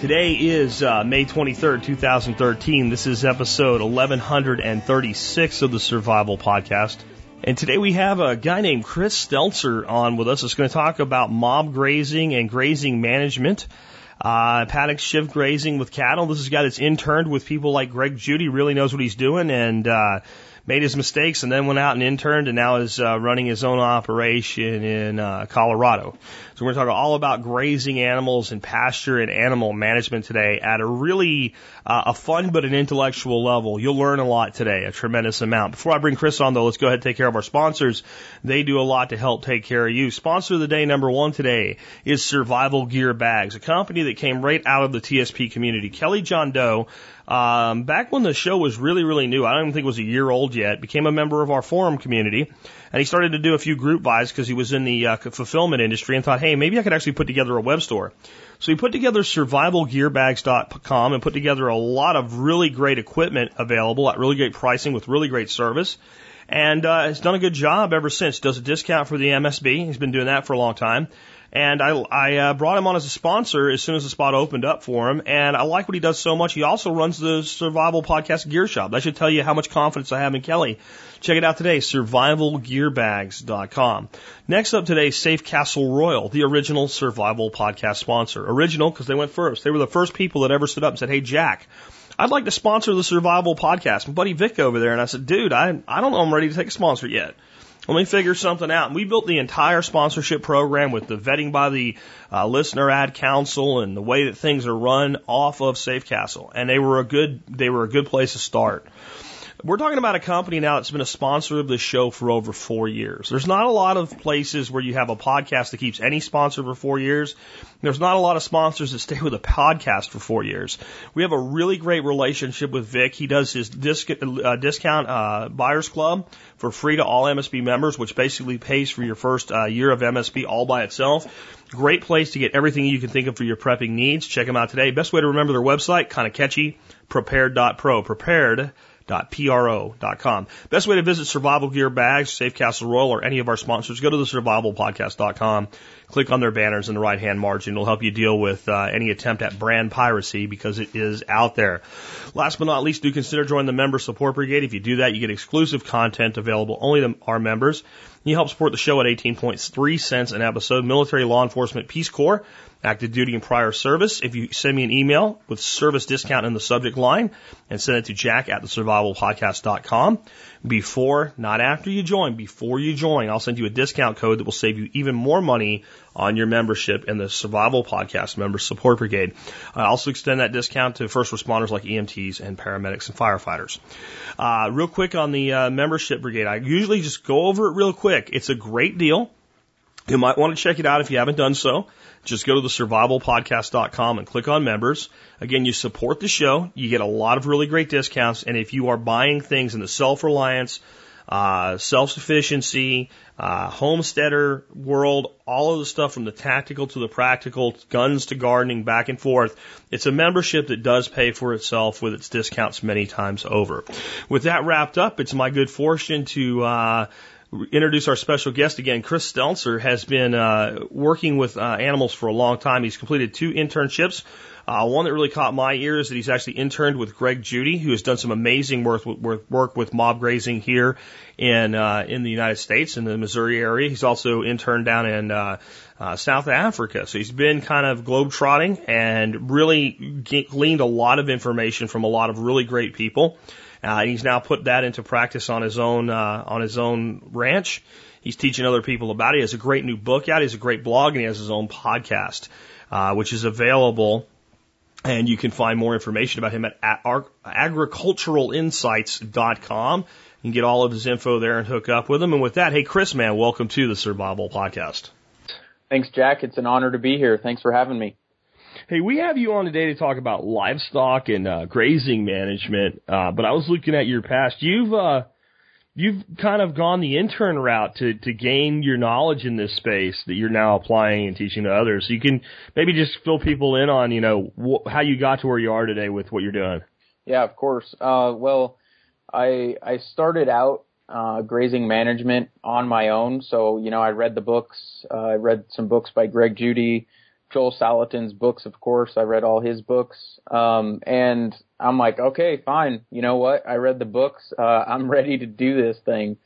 Today is uh, May 23rd, 2013. This is episode 1136 of the Survival Podcast. And today we have a guy named Chris Stelzer on with us. That's going to talk about mob grazing and grazing management. Uh, paddock shift grazing with cattle. This is a guy that's interned with people like Greg Judy, really knows what he's doing and, uh, made his mistakes and then went out and interned and now is uh, running his own operation in uh, Colorado. So we're going to talk all about grazing animals and pasture and animal management today at a really uh, a fun but an intellectual level. You'll learn a lot today, a tremendous amount. Before I bring Chris on though, let's go ahead and take care of our sponsors. They do a lot to help take care of you. Sponsor of the day number one today is Survival Gear Bags, a company that came right out of the TSP community. Kelly John Doe um, back when the show was really, really new, I don't even think it was a year old yet, became a member of our forum community. And he started to do a few group buys because he was in the uh, fulfillment industry and thought, hey, maybe I could actually put together a web store. So he put together survivalgearbags.com and put together a lot of really great equipment available at really great pricing with really great service. And uh, has done a good job ever since. Does a discount for the MSB. He's been doing that for a long time. And I, I uh, brought him on as a sponsor as soon as the spot opened up for him. And I like what he does so much. He also runs the Survival Podcast Gear Shop. That should tell you how much confidence I have in Kelly. Check it out today, survivalgearbags.com. Next up today, Safecastle Royal, the original Survival Podcast sponsor. Original because they went first. They were the first people that ever stood up and said, hey, Jack, I'd like to sponsor the Survival Podcast. My buddy Vic over there. And I said, dude, I, I don't know I'm ready to take a sponsor yet. Let me figure something out. And we built the entire sponsorship program with the vetting by the uh, listener ad council and the way that things are run off of Safecastle. And they were a good, they were a good place to start. We're talking about a company now that's been a sponsor of this show for over four years. There's not a lot of places where you have a podcast that keeps any sponsor for four years. There's not a lot of sponsors that stay with a podcast for four years. We have a really great relationship with Vic. He does his disc, uh, discount uh, buyers club for free to all MSB members, which basically pays for your first uh, year of MSB all by itself. Great place to get everything you can think of for your prepping needs. Check them out today. Best way to remember their website, kind of catchy, prepared.pro. Prepared survivalgear.pro.com. Best way to visit Survival Gear Bags, Safecastle Royal, or any of our sponsors, go to the survivalpodcast.com, click on their banners in the right hand margin. It'll help you deal with uh, any attempt at brand piracy because it is out there. Last but not least, do consider joining the Member Support Brigade. If you do that, you get exclusive content available only to our members. You help support the show at 18.3 cents an episode. Military, law enforcement, Peace Corps active duty and prior service. If you send me an email with service discount in the subject line and send it to jack at the survivalpodcast.com before, not after you join, before you join, I'll send you a discount code that will save you even more money on your membership in the Survival Podcast Member Support Brigade. I also extend that discount to first responders like EMTs and paramedics and firefighters. Uh, real quick on the uh, membership brigade, I usually just go over it real quick. It's a great deal. You might want to check it out if you haven't done so. Just go to the survivalpodcast.com and click on members. Again, you support the show. You get a lot of really great discounts. And if you are buying things in the self-reliance, uh, self-sufficiency, uh, homesteader world, all of the stuff from the tactical to the practical, guns to gardening, back and forth. It's a membership that does pay for itself with its discounts many times over. With that wrapped up, it's my good fortune to, uh, introduce our special guest again. Chris Stelzer has been uh, working with uh, animals for a long time. He's completed two internships. Uh, one that really caught my ear is that he's actually interned with Greg Judy, who has done some amazing work with, work with mob grazing here in uh, in the United States in the Missouri area. He's also interned down in uh, uh, South Africa, so he's been kind of globetrotting and really gleaned a lot of information from a lot of really great people. Uh, he's now put that into practice on his own uh, on his own ranch. He's teaching other people about it. He has a great new book out. He has a great blog, and he has his own podcast, uh, which is available. And you can find more information about him at agriculturalinsights.com. You can get all of his info there and hook up with him. And with that, hey, Chris, man, welcome to the Survival Podcast. Thanks, Jack. It's an honor to be here. Thanks for having me. Hey, we have you on today to talk about livestock and uh, grazing management. Uh, but I was looking at your past. You've uh, you've kind of gone the intern route to to gain your knowledge in this space that you're now applying and teaching to others. So you can maybe just fill people in on you know wh- how you got to where you are today with what you're doing. Yeah, of course. Uh, well, I I started out uh, grazing management on my own. So you know, I read the books. Uh, I read some books by Greg Judy, Joel Salatin's books, of course. I read all his books, um, and I'm like, okay, fine. You know what? I read the books. Uh, I'm ready to do this thing.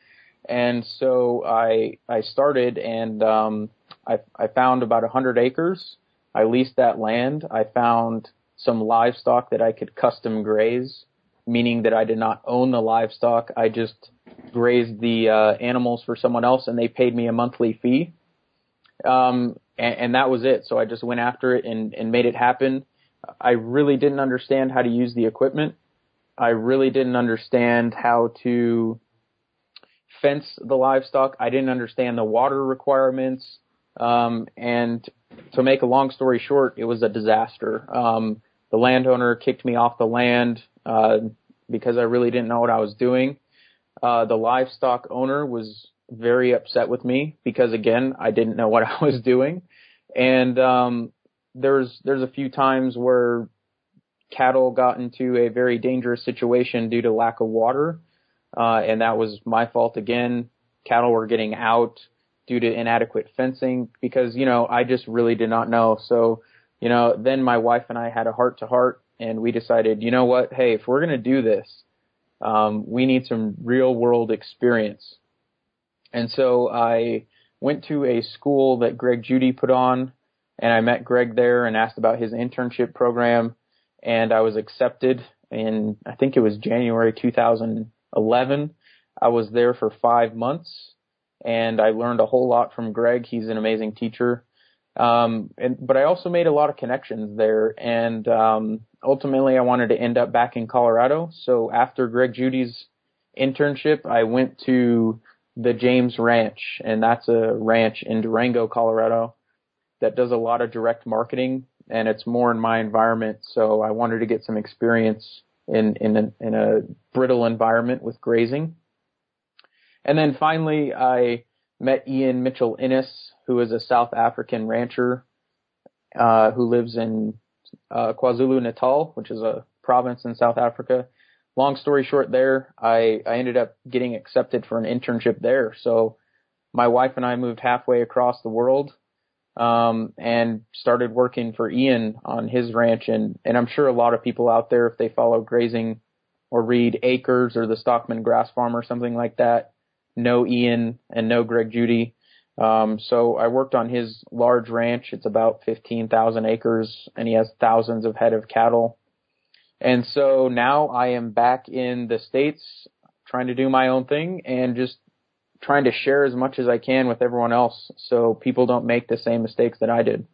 And so I I started, and um, I I found about a hundred acres. I leased that land. I found some livestock that I could custom graze, meaning that I did not own the livestock. I just grazed the uh, animals for someone else, and they paid me a monthly fee. Um, and, and that was it. So I just went after it and, and made it happen. I really didn't understand how to use the equipment. I really didn't understand how to fence the livestock. I didn't understand the water requirements. Um, and to make a long story short, it was a disaster. Um, the landowner kicked me off the land uh, because I really didn't know what I was doing. Uh, the livestock owner was very upset with me because again, I didn't know what I was doing. And um, there's there's a few times where cattle got into a very dangerous situation due to lack of water, uh, and that was my fault again. Cattle were getting out due to inadequate fencing because you know I just really did not know. So you know then my wife and I had a heart to heart, and we decided, you know what, hey, if we're gonna do this, um, we need some real world experience. And so I went to a school that Greg Judy put on and I met Greg there and asked about his internship program and I was accepted in I think it was January 2011. I was there for 5 months and I learned a whole lot from Greg. He's an amazing teacher. Um, and, but I also made a lot of connections there and, um, ultimately I wanted to end up back in Colorado. So after Greg Judy's internship, I went to the James Ranch and that's a ranch in Durango, Colorado that does a lot of direct marketing and it's more in my environment. So I wanted to get some experience in, in a, in a brittle environment with grazing. And then finally I met Ian Mitchell Innes, who is a South African rancher, uh, who lives in, uh, KwaZulu Natal, which is a province in South Africa. Long story short there, I, I ended up getting accepted for an internship there. So my wife and I moved halfway across the world um, and started working for Ian on his ranch. And, and I'm sure a lot of people out there, if they follow grazing or read Acres or the Stockman Grass Farm or something like that, know Ian and know Greg Judy. Um, so I worked on his large ranch. It's about 15,000 acres and he has thousands of head of cattle. And so now I am back in the States trying to do my own thing and just trying to share as much as I can with everyone else so people don't make the same mistakes that I did.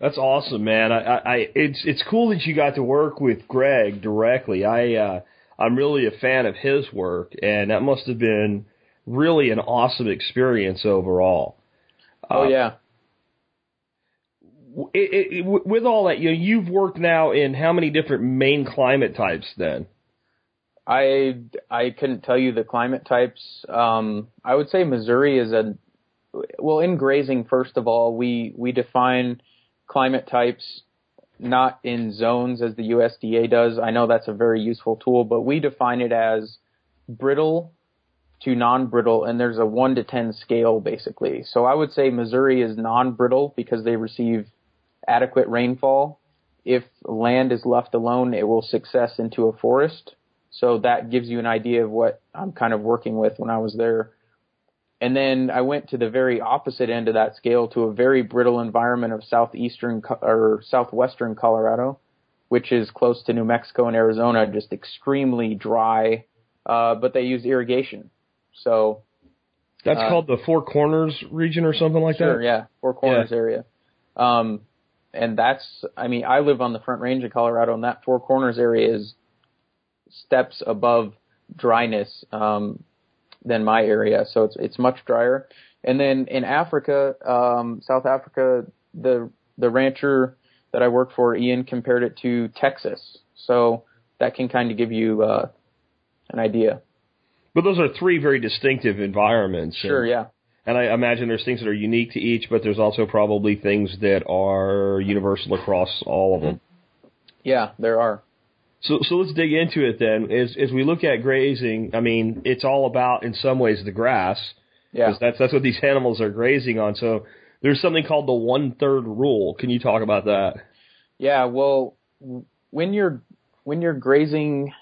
That's awesome, man. I, I, it's it's cool that you got to work with Greg directly. I uh, I'm really a fan of his work, and that must have been really an awesome experience overall. Oh uh, yeah. It, it, with all that, you know, you've worked now in how many different main climate types then? I I couldn't tell you the climate types. Um, I would say Missouri is a well in grazing. First of all, we we define climate types not in zones as the USDA does. I know that's a very useful tool, but we define it as brittle to non-brittle, and there's a one to ten scale basically. So I would say Missouri is non-brittle because they receive adequate rainfall. If land is left alone, it will success into a forest. So that gives you an idea of what I'm kind of working with when I was there. And then I went to the very opposite end of that scale to a very brittle environment of southeastern or southwestern Colorado, which is close to New Mexico and Arizona, just extremely dry. Uh, but they use irrigation. So that's uh, called the Four Corners region or something like sure, that. yeah, Four Corners Yeah. area. Um, and that's, I mean, I live on the Front Range of Colorado, and that Four Corners area is steps above dryness um, than my area, so it's it's much drier. And then in Africa, um, South Africa, the the rancher that I worked for, Ian, compared it to Texas. So that can kind of give you uh, an idea. But those are three very distinctive environments. Sure, yeah. And I imagine there's things that are unique to each, but there's also probably things that are universal across all of them. Yeah, there are. So, so let's dig into it then. As as we look at grazing, I mean, it's all about in some ways the grass. Yeah. That's that's what these animals are grazing on. So there's something called the one third rule. Can you talk about that? Yeah, well, when you're when you're grazing,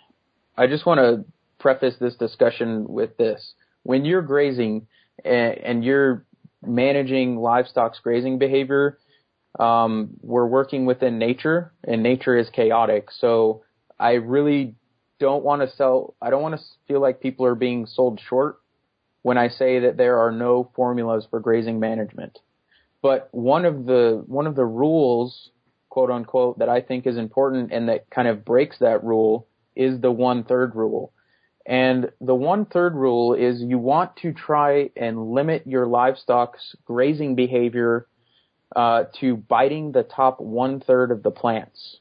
I just want to preface this discussion with this: when you're grazing and, you're managing livestock's grazing behavior, um, we're working within nature, and nature is chaotic. So I really don't want to sell. I don't want to feel like people are being sold short when I say that there are no formulas for grazing management. But one of the one of the rules quote unquote, that I think is important and that kind of breaks that rule is the one third rule. And the one third rule is you want to try and limit your livestock's grazing behavior uh, to biting the top one third of the plants.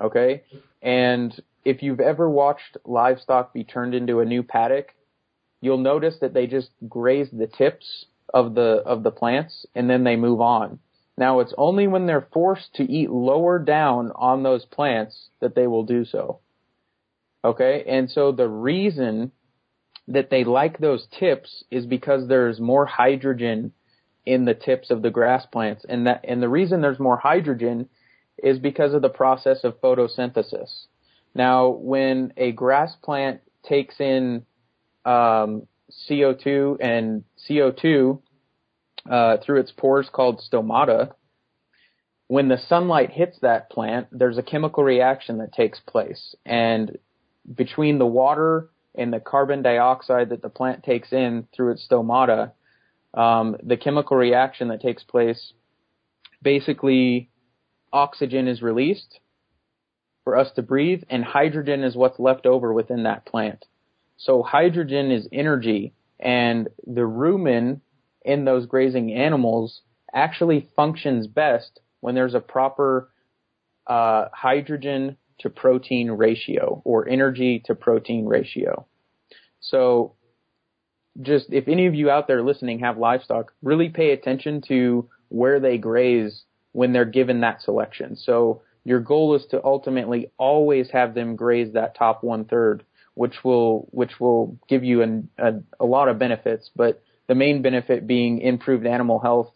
Okay? And if you've ever watched livestock be turned into a new paddock, you'll notice that they just graze the tips of the of the plants and then they move on. Now it's only when they're forced to eat lower down on those plants that they will do so. Okay? And so the reason that they like those tips is because there's more hydrogen in the tips of the grass plants. And that, and the reason there's more hydrogen is because of the process of photosynthesis. Now, when a grass plant takes in um, CO2 and CO2 uh, through its pores called stomata, when the sunlight hits that plant, there's a chemical reaction that takes place. And between the water and the carbon dioxide that the plant takes in through its stomata, um, the chemical reaction that takes place, basically oxygen is released for us to breathe, and hydrogen is what's left over within that plant. So hydrogen is energy, and the rumen in those grazing animals actually functions best when there's a proper uh, hydrogen to protein ratio or energy to protein ratio. So just if any of you out there listening have livestock, really pay attention to where they graze when they're given that selection. So your goal is to ultimately always have them graze that top one third, which will which will give you an, a, a lot of benefits. But the main benefit being improved animal health.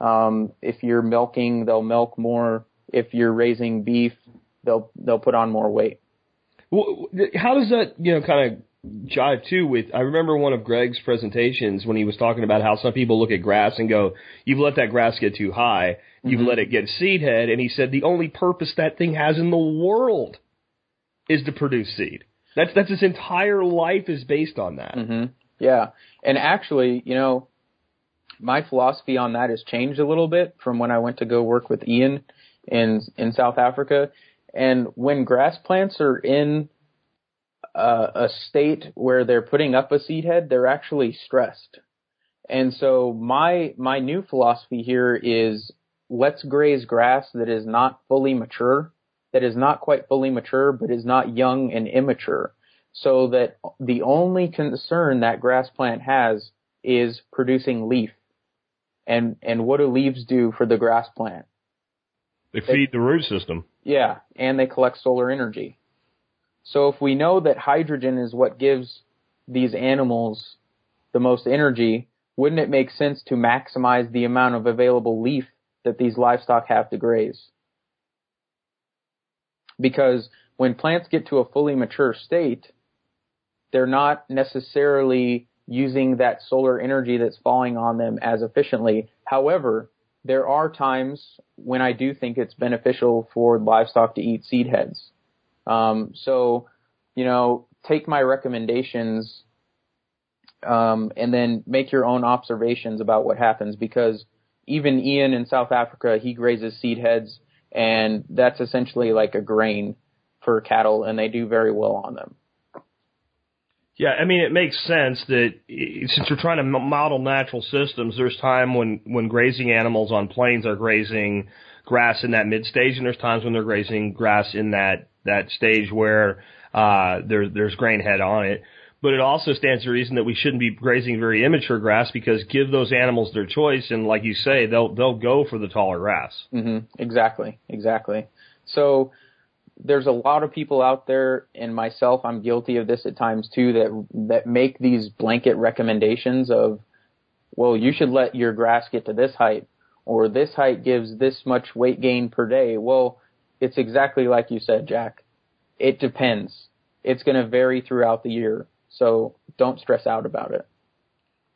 Um, if you're milking, they'll milk more. If you're raising beef, they'll they'll put on more weight. Well, how does that you know kind of jive too with I remember one of Greg's presentations when he was talking about how some people look at grass and go, You've let that grass get too high, you've Mhm. let it get seed head and he said the only purpose that thing has in the world is to produce seed. That's that's its entire life is based on that. hmm Yeah, and actually, you know, my philosophy on that has changed a little bit from when I went to go work with Ian in in South Africa. And when grass plants are in a, a state where they're putting up a seed head, they're actually stressed. And so my my new philosophy here is let's graze grass that is not fully mature, that is not quite fully mature, but is not young and immature so that the only concern that grass plant has is producing leaf. And and what do leaves do for the grass plant? They feed the root system. Yeah, and they collect solar energy. So if we know that hydrogen is what gives these animals the most energy, wouldn't it make sense to maximize the amount of available leaf that these livestock have to graze? Because when plants get to a fully mature state, they're not necessarily using that solar energy that's falling on them as efficiently. However, there are times when I do think it's beneficial for livestock to eat seed heads. Um, so, you know, take my recommendations um, and then make your own observations about what happens because even Ian in South Africa, he grazes seed heads and that's essentially like a grain for cattle and they do very well on them. Yeah, I mean, it makes sense that since you're trying to model natural systems, there's time when, when grazing animals on plains are grazing grass in that mid stage, and there's times when they're grazing grass in that, that stage where uh, there, there's grain head on it. But it also stands to reason that we shouldn't be grazing very immature grass because give those animals their choice, and like you say, they'll they'll go for the taller grass. hmm Exactly, exactly. So there's a lot of people out there, and myself, I'm guilty of this at times too, that that make these blanket recommendations of, well, you should let your grass get to this height, or this height gives this much weight gain per day. Well, it's exactly like you said, Jack. It depends. It's going to vary throughout the year, so don't stress out about it.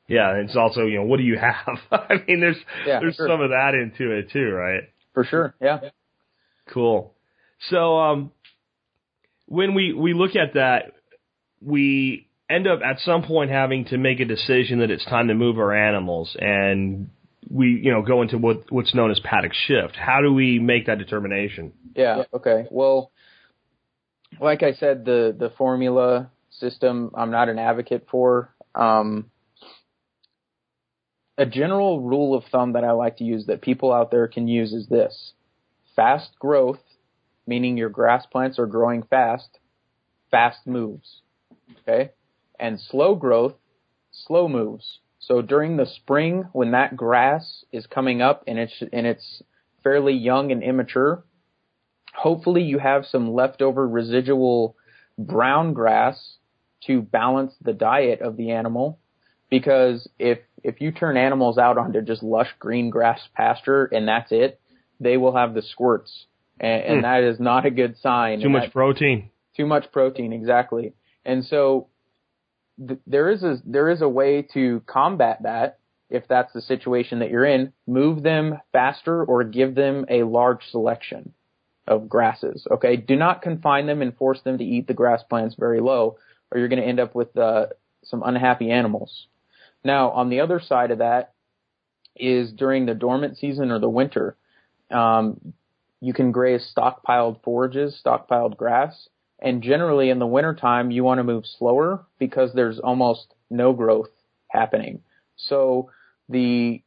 Yeah, it's also you know what do you have? I mean, there's Yeah, there's sure. some of that into it too, right? For sure, yeah. Cool. So um, when we we look at that, we end up at some point having to make a decision that it's time to move our animals, and we you know go into what what's known as paddock shift. How do we make that determination? Yeah. Okay. Well, like I said, the the formula system I'm not an advocate for. Um, a general rule of thumb that I like to use that people out there can use is this: fast growth, meaning your grass plants are growing fast, fast moves. Okay, and slow growth, slow moves. So during the spring, when that grass is coming up and it's and it's fairly young and immature, hopefully you have some leftover residual brown grass to balance the diet of the animal because if if you turn animals out onto just lush green grass pasture and that's it they will have the squirts and, and Hmm. that is not a good sign. Too much that- protein. too much protein exactly. And so th- there is a there is a way to combat that if that's the situation that you're in. Move them faster or give them a large selection of grasses okay? Do not confine them and force them to eat the grass plants very low or you're going to end up with uh, some unhappy animals. Now on the other side of that is during the dormant season or the winter um, you can graze stockpiled forages stockpiled grass and generally in the wintertime, you want to move slower because there's almost no growth happening. So the,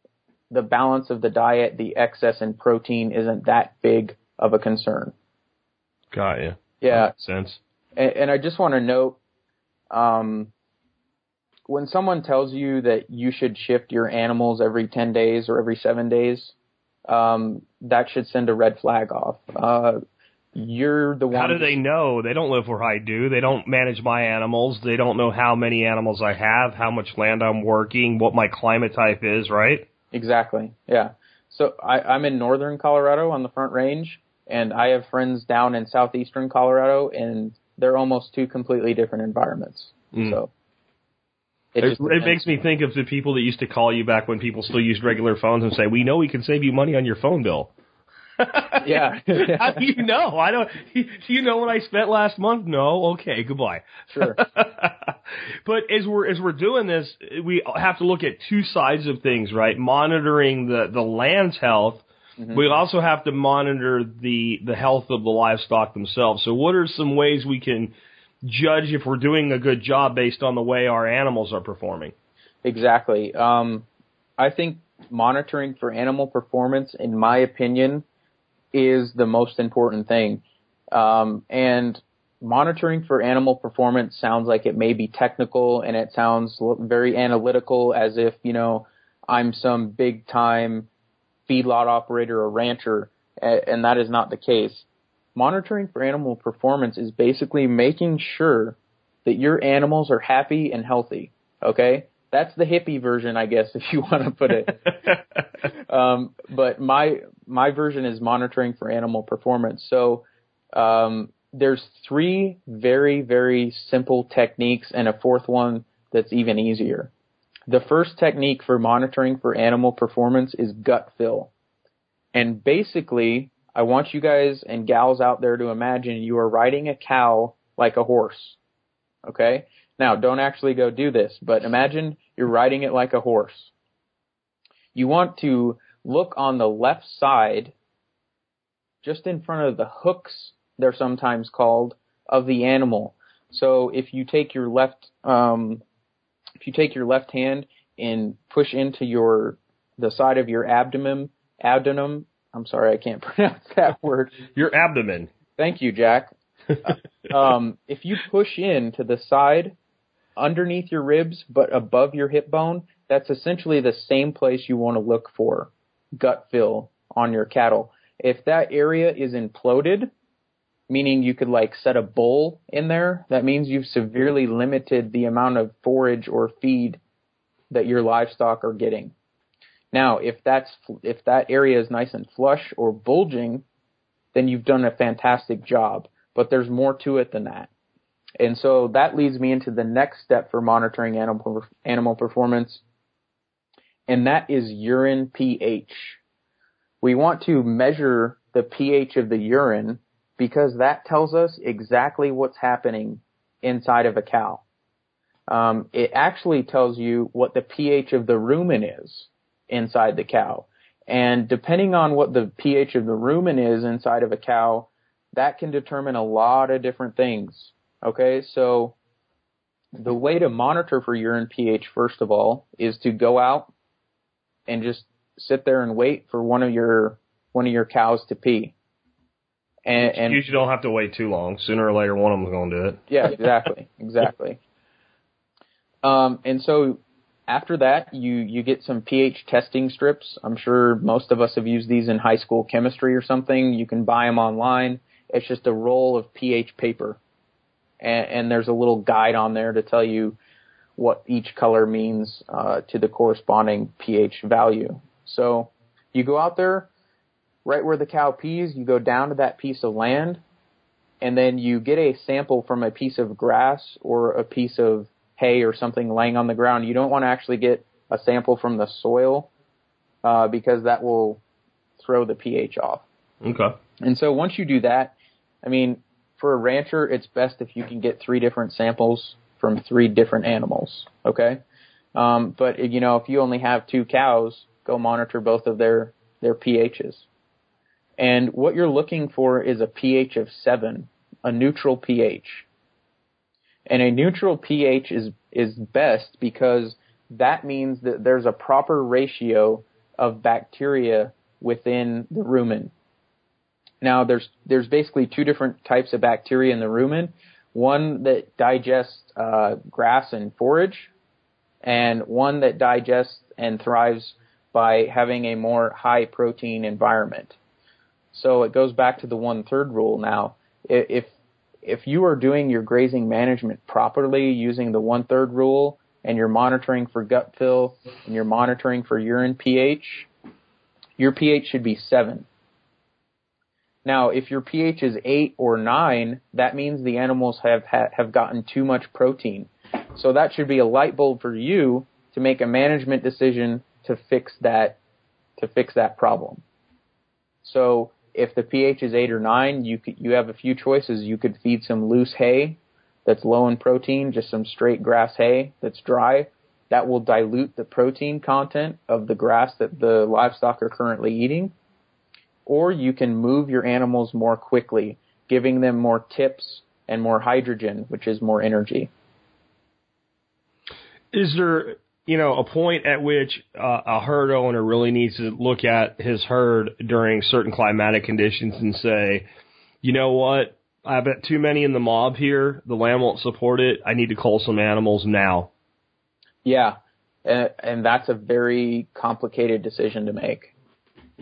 the balance of the diet, the excess in protein isn't that big of a concern. Got you. Yeah. Makes sense. And, and I just want to note, um, when someone tells you that you should shift your animals every 10 days or every seven days, um, that should send a red flag off. Uh, you're the one. How do they know? They don't live where I do. They don't manage my animals. They don't know how many animals I have, how much land I'm working, what my climate type is, right? Exactly. Yeah. So I, I'm in northern Colorado on the Front Range, and I have friends down in southeastern Colorado, and they're almost two completely different environments. Mm. So It, just it makes me think of the people that used to call you back when people still used regular phones and say, "We know we can save you money on your phone bill." Yeah. How do you know? I don't. Do you know what I spent last month? No. Okay. Goodbye. Sure. but as we're as we're doing this, we have to look at two sides of things, right? Monitoring the the land's health. Mm-hmm. We also have to monitor the the health of the livestock themselves. So, what are some ways we can judge if we're doing a good job based on the way our animals are performing? Exactly. Um, I think monitoring for animal performance, in my opinion, is the most important thing. Um, and monitoring for animal performance sounds like it may be technical and it sounds very analytical as if, you know, I'm some big time feedlot operator or rancher, and that is not the case. Monitoring for animal performance is basically making sure that your animals are happy and healthy. Okay? That's the hippie version, I guess, if you want to put it. um, but my my version is monitoring for animal performance. So um, there's three very very simple techniques and a fourth one that's even easier. The first technique for monitoring for animal performance is gut fill. And basically, I want you guys and gals out there to imagine you are riding a cow like a horse. Okay? Now, don't actually go do this, but imagine you're riding it like a horse. You want to look on the left side, just in front of the hooks, they're sometimes called, of the animal. So if you take your left, um, if you take your left hand and push into your, the side of your abdomen, abdomen, I'm sorry, I can't pronounce that word. Your abdomen. Thank you, Jack. um, if you push in to the side, underneath your ribs, but above your hip bone, that's essentially the same place you want to look for gut fill on your cattle. If that area is imploded, meaning you could like set a bowl in there, that means you've severely limited the amount of forage or feed that your livestock are getting. Now, if that's if that area is nice and flush or bulging, then you've done a fantastic job. But there's more to it than that. And so that leads me into the next step for monitoring animal animal performance, and that is urine pH. We want to measure the pH of the urine because that tells us exactly what's happening inside of a cow. Um, it actually tells you what the pH of the rumen is inside the cow. And depending on what the pH of the rumen is inside of a cow, that can determine a lot of different things. Okay, so the way to monitor for urine pH, first of all, is to go out and just sit there and wait for one of your one of your cows to pee. And, and you usually don't have to wait too long. Sooner or later, one of them's going to do it. yeah, exactly, exactly. Um, and so after that, you you get some pH testing strips. I'm sure most of us have used these in high school chemistry or something. You can buy them online. It's just a roll of pH paper, and, and there's a little guide on there to tell you what each color means uh, to the corresponding pH value. So you go out there, right where the cow pees, you go down to that piece of land, and then you get a sample from a piece of grass or a piece of hay or something laying on the ground. You don't want to actually get a sample from the soil uh, because that will throw the pH off. Okay. And so once you do that, I mean, for a rancher, it's best if you can get three different samples from three different animals. Okay. Um, but you know, if you only have two cows, go monitor both of their their pHs. And what you're looking for is a pH of seven, a neutral pH. And a neutral pH is, is best because that means that there's a proper ratio of bacteria within the rumen. Now there's, there's basically two different types of bacteria in the rumen. One that digests, uh, grass and forage, and one that digests and thrives by having a more high protein environment. So it goes back to the one third rule now. If if you are doing your grazing management properly using the one third rule and you're monitoring for gut fill and you're monitoring for urine pH, your pH should be seven. Now, if your pH is eight or nine, that means the animals have have gotten too much protein. So that should be a light bulb for you to make a management decision to fix that to fix that problem. So if the pH is eight or nine, you could, you have a few choices. You could feed some loose hay that's low in protein, just some straight grass hay that's dry. That will dilute the protein content of the grass that the livestock are currently eating. Or you can move your animals more quickly, giving them more tips and more hydrogen, which is more energy. Is there you know, a point at which uh, a herd owner really needs to look at his herd during certain climatic conditions and say, you know what, I've got too many in the mob here. The land won't support it. I need to cull some animals now. Yeah, and that's a very complicated decision to make.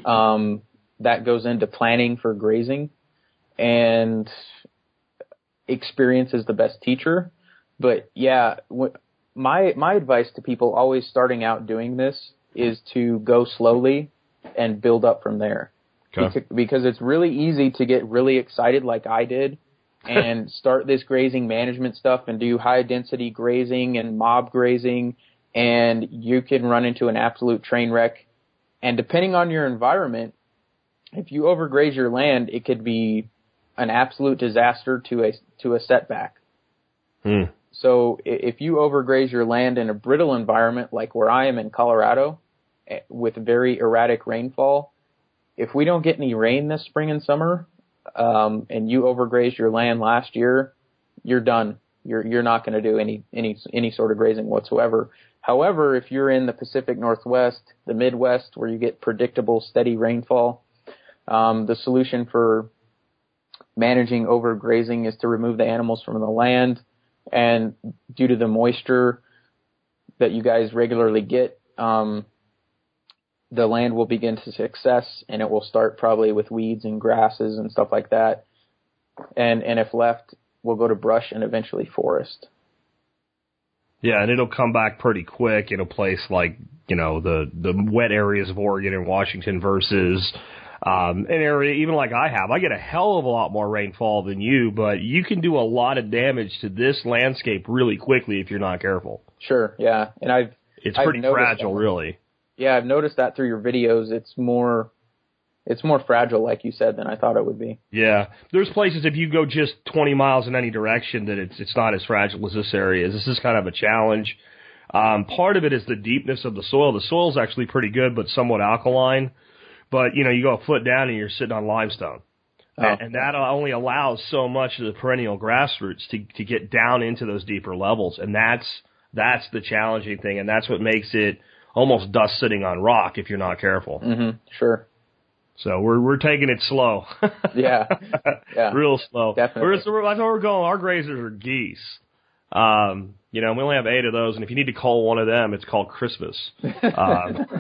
Um, that goes into planning for grazing, and experience is the best teacher. But yeah, my my advice to people always starting out doing this is to go slowly and build up from there. Okay. Because it's really easy to get really excited like I did and start this grazing management stuff and do high density grazing and mob grazing and you can run into an absolute train wreck. And depending on your environment, if you overgraze your land, it could be an absolute disaster to a to a setback. Hmm. So if you overgraze your land in a brittle environment like where I am in Colorado eh, with very erratic rainfall, if we don't get any rain this spring and summer, um, and you overgraze your land last year, you're done. You're you're not going to do any any any sort of grazing whatsoever. However, if you're in the Pacific Northwest, the Midwest, where you get predictable, steady rainfall, um, the solution for managing overgrazing is to remove the animals from the land, and due to the moisture that you guys regularly get, um, the land will begin to success, and it will start probably with weeds and grasses and stuff like that, and and if left, will go to brush and eventually forest. Yeah, and it'll come back pretty quick in a place like you know the the wet areas of Oregon and Washington versus um, an area even like I have. I get a hell of a lot more rainfall than you, but you can do a lot of damage to this landscape really quickly if you're not careful. Sure, yeah, and I've It's I've pretty fragile, that. really. yeah I've noticed that through your videos. It's more it's more fragile, like you said, than I thought it would be. Yeah, there's places if you go just 20 miles in any direction that it's it's not as fragile as this area is. This is kind of a challenge. Um, part of it is the deepness of the soil. The soil's actually pretty good, but somewhat alkaline. But you know, you go a foot down and you're sitting on limestone, Oh. and, that only allows so much of the perennial grass roots to to get down into those deeper levels, and that's that's the challenging thing, and that's what makes it almost dust sitting on rock if you're not careful. hmm Sure. So we're we're taking it slow. Yeah. Yeah. Real slow. Definitely. We're, we're, that's where we're going. Our grazers are geese. Um, you know, we only have eight of those, and if you need to call one of them, it's called Christmas. Um,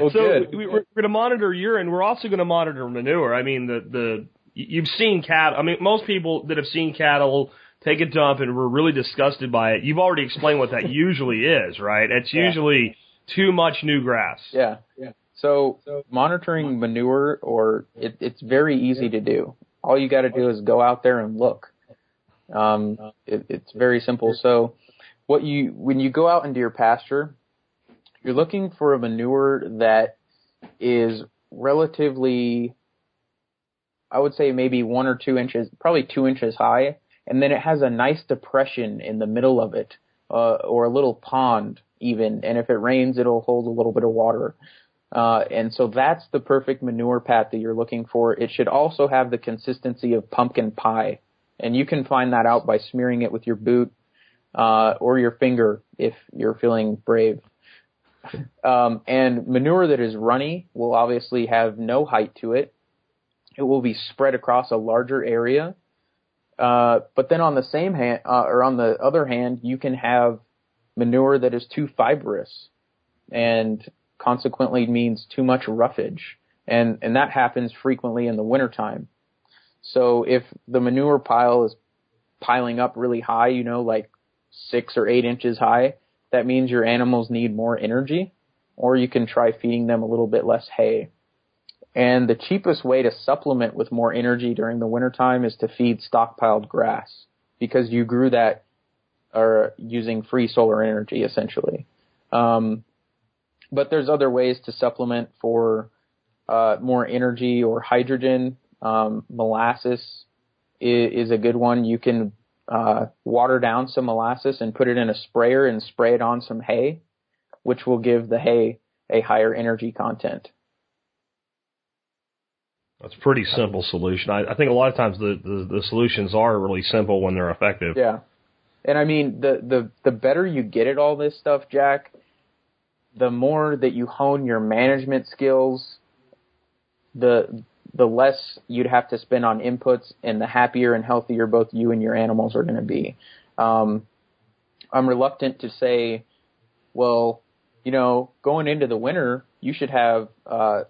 Well, so good. we, we're going to monitor urine. We're also going to monitor manure. I mean, the the you've seen cattle. I mean, most people that have seen cattle take a dump and were really disgusted by it. You've already explained what that usually is, right? It's Yeah. usually too much new grass. Yeah. Yeah. So monitoring manure, or it, it's very easy to do. All you got to do is go out there and look. Um, it, it's very simple. So, what you when you go out into your pasture, you're looking for a manure that is relatively, I would say maybe one or two inches, probably two inches high, and then it has a nice depression in the middle of it, uh, or a little pond even. And if it rains, it'll hold a little bit of water. Uh, and so that's the perfect manure pat that you're looking for. It should also have the consistency of pumpkin pie. And you can find that out by smearing it with your boot, uh, or your finger if you're feeling brave. Um, and manure that is runny will obviously have no height to it. It will be spread across a larger area. Uh, but then on the same hand, uh, or on the other hand, you can have manure that is too fibrous and consequently means too much roughage. And, and that happens frequently in the wintertime. So if the manure pile is piling up really high, you know, like six or eight inches high, that means your animals need more energy, or you can try feeding them a little bit less hay. And the cheapest way to supplement with more energy during the wintertime is to feed stockpiled grass because you grew that or using free solar energy essentially. Um, but there's other ways to supplement for uh, more energy or hydrogen. Um, molasses is, is a good one. You can uh, water down some molasses and put it in a sprayer and spray it on some hay, which will give the hay a higher energy content. That's a pretty simple solution. I, I think a lot of times the, the, the solutions are really simple when they're effective. Yeah. And I mean, the, the, the better you get at all this stuff, Jack, the more that you hone your management skills, the, the less you'd have to spend on inputs and the happier and healthier both you and your animals are going to be. Um, I'm reluctant to say, well, you know, going into the winter, you should have, uh,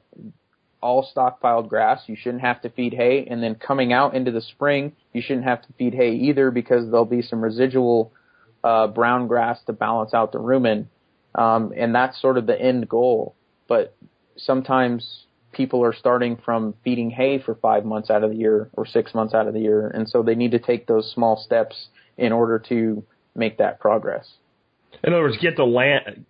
all stockpiled grass. You shouldn't have to feed hay. And then coming out into the spring, you shouldn't have to feed hay either because there'll be some residual uh, brown grass to balance out the rumen. Um, and that's sort of the end goal. But sometimes people are starting from feeding hay for five months out of the year or six months out of the year. And so they need to take those small steps in order to make that progress. In other words, get the land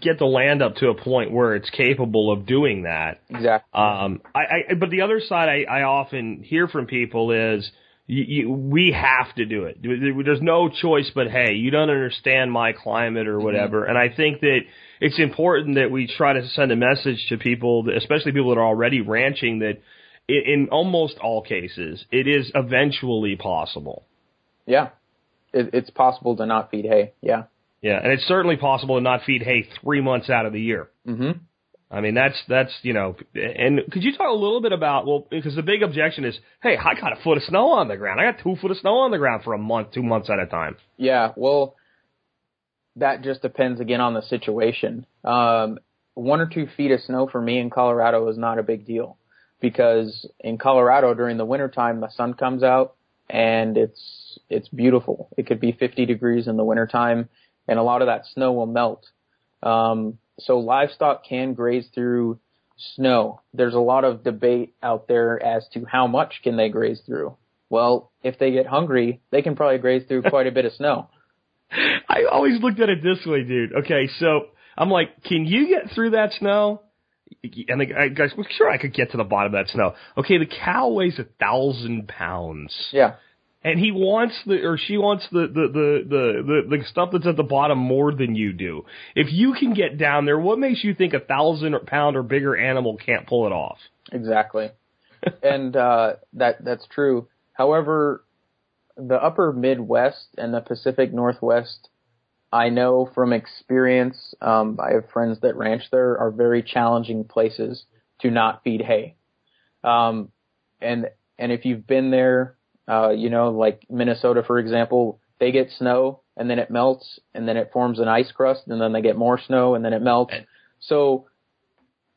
get the land up to a point where it's capable of doing that. Exactly. Um, I, I, but the other side I, I often hear from people is, you, you, we have to do it. There's no choice but hey, you don't understand my climate or whatever. And I think that it's important that we try to send a message to people, especially people that are already ranching, that in, in almost all cases, it is eventually possible. Yeah. It, it's possible to not feed hay. Yeah. Yeah, and it's certainly possible to not feed hay three months out of the year. hmm I mean, that's that's you know, and could you talk a little bit about well, because the big objection is, hey, I got a foot of snow on the ground. I got two foot of snow on the ground for a month, two months at a time. Yeah, well, that just depends again on the situation. Um, one or two feet of snow for me in Colorado is not a big deal because in Colorado during the wintertime the sun comes out and it's it's beautiful. It could be 50 degrees in the wintertime and a lot of that snow will melt. Um, so livestock can graze through snow. There's a lot of debate out there as to how much can they graze through. Well, if they get hungry, they can probably graze through quite a bit of snow. I always looked at it this way, dude. Okay, so I'm like, can you get through that snow? And the guys, well, sure, I could get to the bottom of that snow. Okay, the cow weighs a thousand pounds. Yeah. and he wants the or she wants the the, the the the the stuff that's at the bottom more than you do. If you can get down there, what makes you think a thousand pound or bigger animal can't pull it off? Exactly. and uh that that's true. However, the upper Midwest and the Pacific Northwest, I know from experience, um I have friends that ranch there are very challenging places to not feed hay. Um and and if you've been there, uh you know, like Minnesota for example, they get snow and then it melts and then it forms an ice crust and then they get more snow and then it melts. So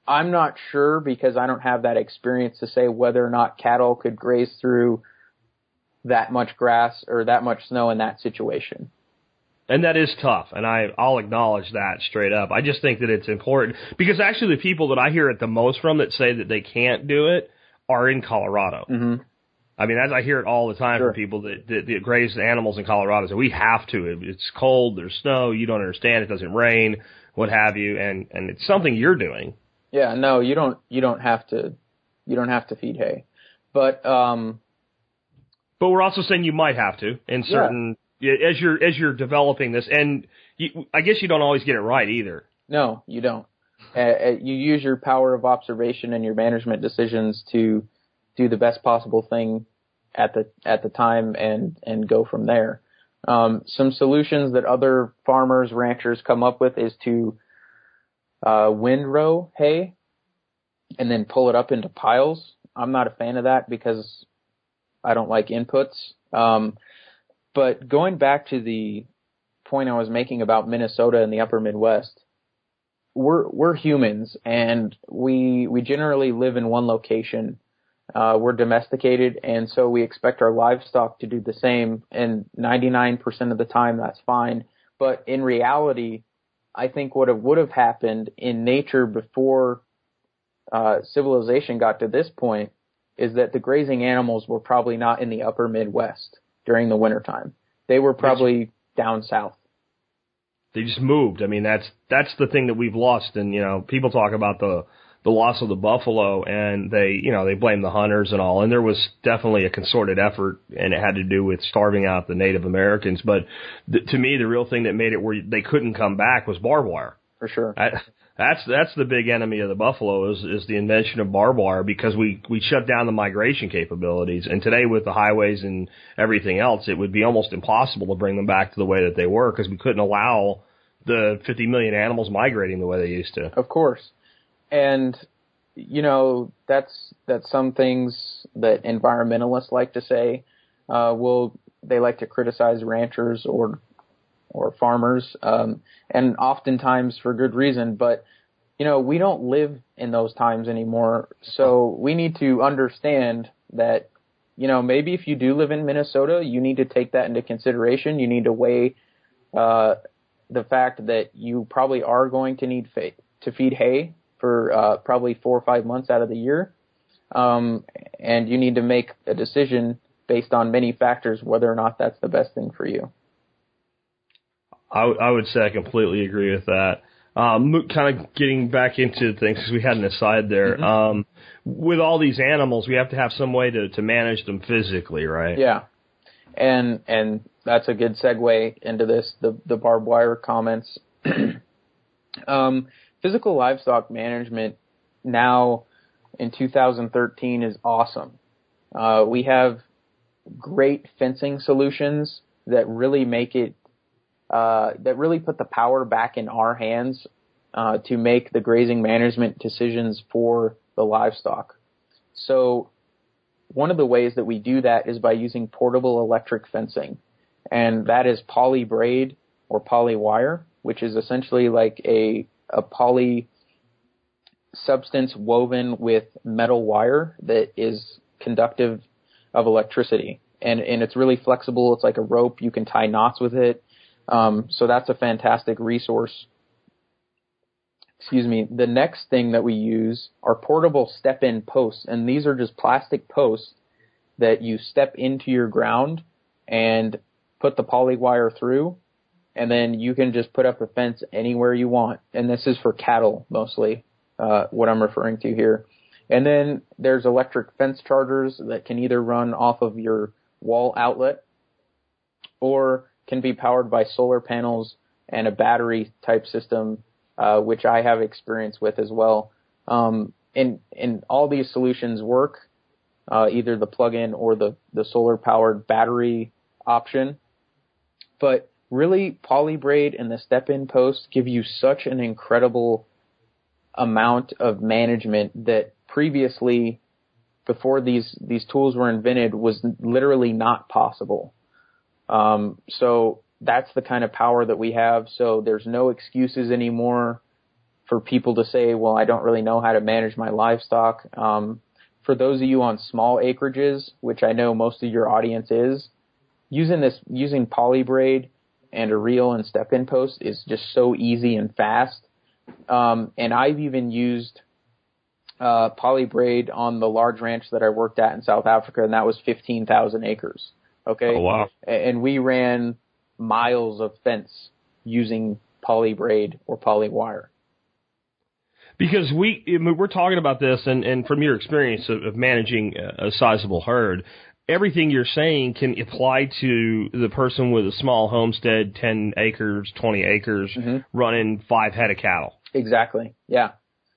I'm not sure because I don't have that experience to say whether or not cattle could graze through that much grass or that much snow in that situation. And that is tough, and I I'll acknowledge that straight up. I just think that it's important because actually the people that I hear it the most from that say that they can't do it are in Colorado. hmm I mean, as I hear it all the time Sure. from people that, that, that graze animals in Colorado, so we have to. It- It's cold, there's snow, you don't understand, it doesn't rain, what have you, and and it's something you're doing. Yeah, no, you don't you don't have to you don't have to feed hay. But um But we're also saying you might have to in certain yeah, as you're as you're developing this, and you, I guess you don't always get it right either. no, you don't. Uh, uh, you use your power of observation and your management decisions to do the best possible thing at the at the time and and go from there. Um, some solutions that other farmers ranchers come up with is to uh, windrow hay and then pull it up into piles. I'm not a fan of that because I don't like inputs. Um, but going back to the point I was making about Minnesota and the upper Midwest, we're we're humans and we we generally live in one location. Uh, we're domesticated and so we expect our livestock to do the same and 99% of the time that's fine. But in reality, I think what would have happened in nature before uh, civilization got to this point is that the grazing animals were probably not in the upper Midwest during the wintertime. They were probably down south. They just moved. I mean, that's that's the thing that we've lost. And you know, people talk about the the loss of the buffalo, and they you know they blame the hunters and all. And there was definitely a concerted effort, and it had to do with starving out the Native Americans. But th- to me, the real thing that made it where they couldn't come back was barbed wire. For sure. I, that's that's the big enemy of the buffalo is is the invention of barbed wire because we we shut down the migration capabilities and today with the highways and everything else it would be almost impossible to bring them back to the way that they were because we couldn't allow the 50 million animals migrating the way they used to. Of course. And you know, that's that's some things that environmentalists like to say. Uh will they like to criticize ranchers or or farmers, um, and oftentimes for good reason, but you know, we don't live in those times anymore. So we need to understand that, you know, maybe if you do live in Minnesota, you need to take that into consideration. You need to weigh, uh, the fact that you probably are going to need fa- to feed hay for uh, probably four or five months out of the year, um, and you need to make a decision based on many factors whether or not that's the best thing for you. I, w- I would say I completely agree with that. Um, kind of getting back into things because we had an aside there. Um, with all these animals, we have to have some way to, to manage them physically, right? Yeah, and and that's a good segue into this the the barbed wire comments. um, physical livestock management now in 2013 is awesome. Uh, we have great fencing solutions that really make it uh, that really put the power back in our hands uh, to make the grazing management decisions for the livestock. So one of the ways that we do that is by using portable electric fencing, and that is poly braid or poly wire, which is essentially like a a poly substance woven with metal wire that is conductive of electricity. And, and it's really flexible. It's like a rope. You can tie knots with it. Um, so that's a fantastic resource. Excuse me. The next thing that we use are portable step-in posts, and these are just plastic posts that you step into your ground and put the poly wire through, and then you can just put up a fence anywhere you want. And this is for cattle mostly, uh, what I'm referring to here. And then there's electric fence chargers that can either run off of your wall outlet or can be powered by solar panels and a battery type system, uh, which I have experience with as well. Um, and, and all these solutions work, uh, either the plug-in or the, the solar powered battery option. But really, polybraid and the step-in post give you such an incredible amount of management that previously before these these tools were invented was literally not possible. Um, so that's the kind of power that we have. So there's no excuses anymore for people to say, "Well, I don't really know how to manage my livestock." Um, for those of you on small acreages, which I know most of your audience is, using this using polybraid and a reel and step-in post is just so easy and fast. Um, and I've even used uh, polybraid on the large ranch that I worked at in South Africa, and that was 15,000 acres. Okay. Oh, wow. And we ran miles of fence using polybraid or poly wire. Because we we're talking about this, and, and from your experience of, of managing a sizable herd, everything you're saying can apply to the person with a small homestead, 10 acres, 20 acres, Mm-hmm. running five head of cattle. Exactly. Yeah.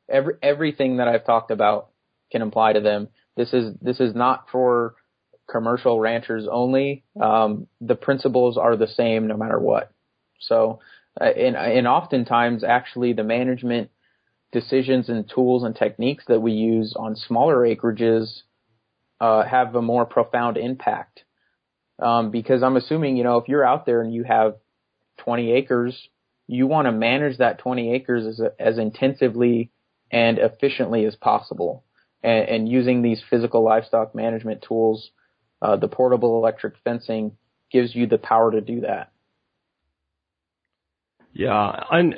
Every everything that I've talked about can apply to them. This is this is not for commercial ranchers only. Um, the principles are the same no matter what. So, uh, and and oftentimes actually the management decisions and tools and techniques that we use on smaller acreages uh, have a more profound impact. Um, because I'm assuming you know if you're out there and you have 20 acres, you want to manage that 20 acres as as intensively and efficiently as possible. And, and using these physical livestock management tools, uh, the portable electric fencing gives you the power to do that. Yeah, and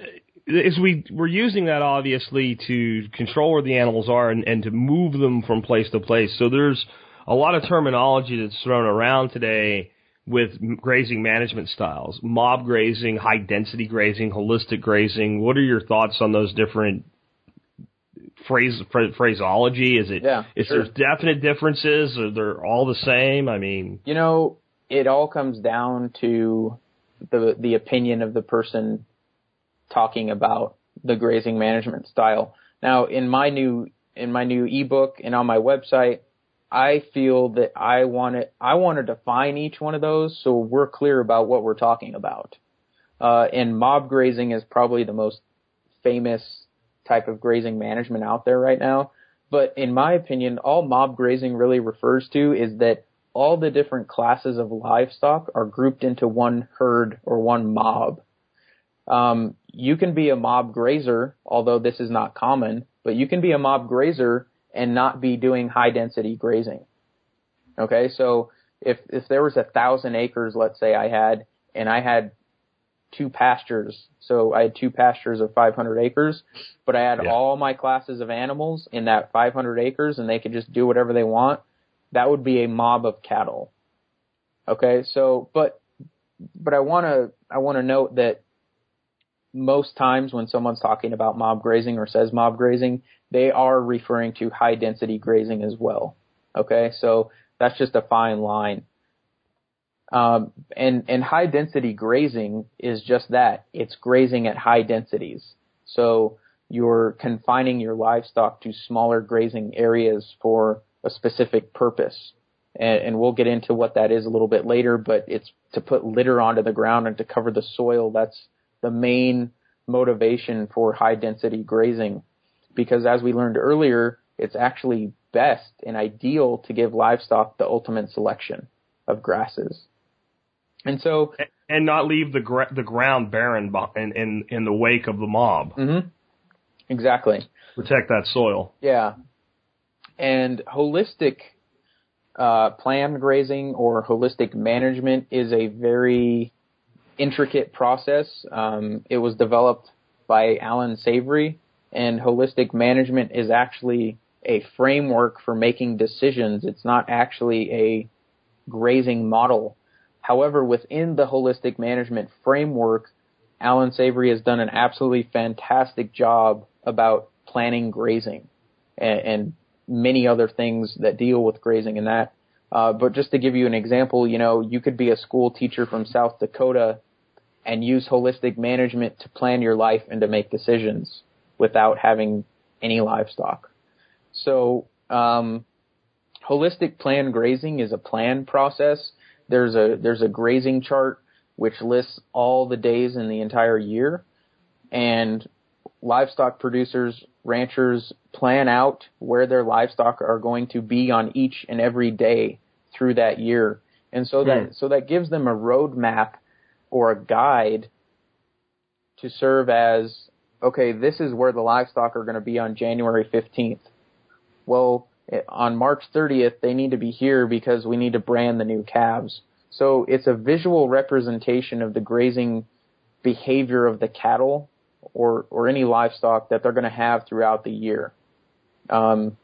as we we're using that obviously to control where the animals are and, and to move them from place to place. So there's a lot of terminology that's thrown around today with grazing management styles, mob grazing, high density grazing, holistic grazing. What are your thoughts on those different phrase phraseology? Is it Yeah, is sure. there definite differences? Or they're all the same? I mean, You know, it all comes down to the the opinion of the person talking about the grazing management style. Now, in my new in my new ebook and on my website, I feel that I want to I want to define each one of those so we're clear about what we're talking about. Uh, and mob grazing is probably the most famous type of grazing management out there right now. But in my opinion, all mob grazing really refers to is that all the different classes of livestock are grouped into one herd or one mob. Um, you can be a mob grazer, although this is not common, but you can be a mob grazer and not be doing high density grazing. Okay, so if if there was a thousand acres, let's say I had, and I had two pastures, so I had two pastures of 500 acres, but I had Yeah. all my classes of animals in that 500 acres, and they could just do whatever they want. That would be a mob of cattle. Okay, so but but I want to I want to note that most times when someone's talking about mob grazing or says mob grazing, they are referring to high density grazing as well. Okay, so that's just a fine line. Um, and and high density grazing is just that. It's grazing at high densities. So you're confining your livestock to smaller grazing areas for a specific purpose. And, and we'll get into what that is a little bit later, but it's to put litter onto the ground and to cover the soil. That's the main motivation for high density grazing because as we learned earlier, it's actually best and ideal to give livestock the ultimate selection of grasses. And so, and not leave the gra- the ground barren in, in in the wake of the mob. mhm, exactly. Protect that soil. Yeah. And holistic uh, planned grazing or holistic management is a very intricate process. Um, it was developed by Alan Savory, and holistic management is actually a framework for making decisions. It's not actually a grazing model. However, within the holistic management framework, Alan Savory has done an absolutely fantastic job about planning grazing and, and many other things that deal with grazing and that. Uh, but just to give you an example, you know, you could be a school teacher from South Dakota and use holistic management to plan your life and to make decisions without having any livestock. So, um, holistic plan grazing is a plan process. There's a there's a grazing chart which lists all the days in the entire year, and livestock producers, ranchers plan out where their livestock are going to be on each and every day through that year. And so that Hmm. so that gives them a roadmap or a guide to serve as okay, this is where the livestock are going to be on January 15th. Well, on March 30th, they need to be here because we need to brand the new calves. So it's a visual representation of the grazing behavior of the cattle or, or any livestock that they're going to have throughout the year. Um,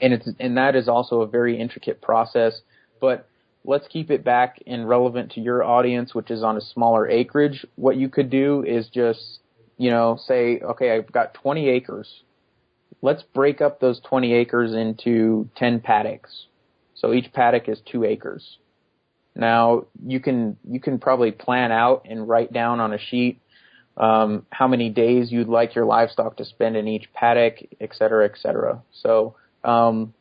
and it's, and that is also a very intricate process, but let's keep it back and relevant to your audience, which is on a smaller acreage. What you could do is just, you know, say, okay, I've got 20 acres. Let's break up those 20 acres into 10 paddocks. So each paddock is two acres. Now you can you can probably plan out and write down on a sheet um, how many days you'd like your livestock to spend in each paddock, et cetera, et cetera. So um,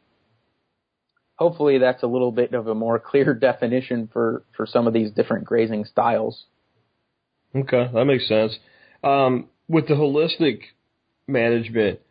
hopefully that's a little bit of a more clear definition for for some of these different grazing styles. Okay, that makes sense. Um, with the holistic management,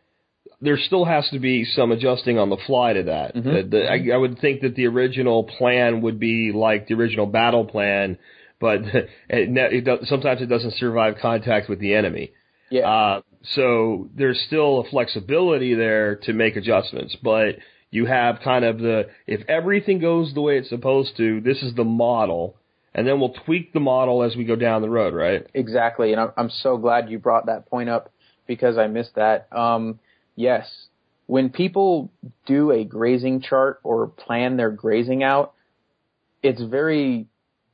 there still has to be some adjusting on the fly to that. Mhm. The- the- I, I would think that the original plan would be like the original battle plan, but it, it sometimes it doesn't survive contact with the enemy. Yeah. Uh, so there's still a flexibility there to make adjustments, but you have kind of the if everything goes the way it's supposed to, this is the model, and then we'll tweak the model as we go down the road, right? Exactly, and I'm- I'm so glad you brought that point up because I missed that. Um, yes, when people do a grazing chart or plan their grazing out, it's very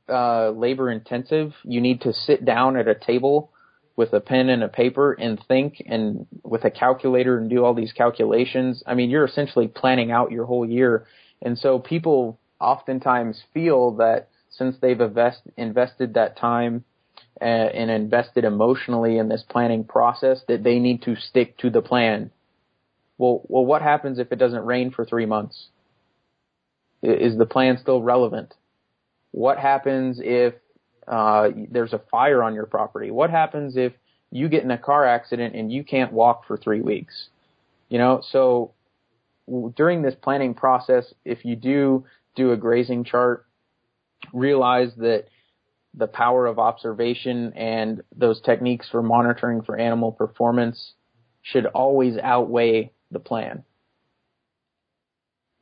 uh, labor intensive. You need to sit down at a table with a pen and a paper and think and with a calculator and do all these calculations. I mean, you're essentially planning out your whole year. And so people oftentimes feel that since they've invest, invested that time uh, and invested emotionally in this planning process that they need to stick to the plan. Well, well, what happens if it doesn't rain for three months? Is the plan still relevant? What happens if uh, there's a fire on your property? What happens if you get in a car accident and you can't walk for three weeks? You know, so during this planning process, if you do do a grazing chart, realize that the power of observation and those techniques for monitoring for animal performance should always outweigh the plan.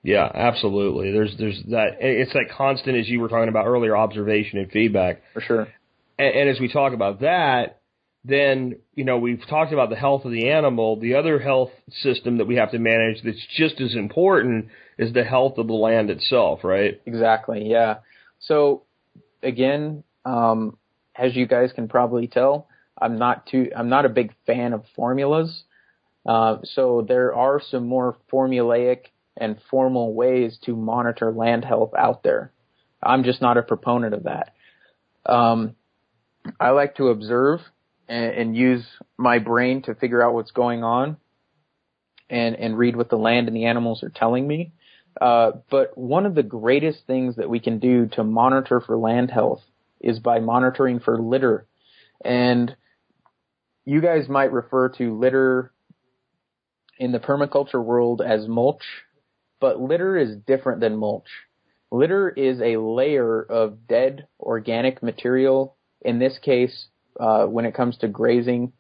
Yeah, absolutely. There's there's that. It's that constant, as you were talking about earlier, observation and feedback. For sure. And, and as we talk about that, then you know we've talked about the health of the animal. The other health system that we have to manage that's just as important is the health of the land itself, right? Exactly. Yeah. So again, um, as you guys can probably tell, I'm not too, I'm not a big fan of formulas. Uh, so there are some more formulaic and formal ways to monitor land health out there. I'm just not a proponent of that. Um, I like to observe and, and use my brain to figure out what's going on and, and read what the land and the animals are telling me. Uh, but one of the greatest things that we can do to monitor for land health is by monitoring for litter. And you guys might refer to litter in the permaculture world as mulch, but litter is different than mulch. Litter is a layer of dead organic material. In this case, uh, when it comes to grazing,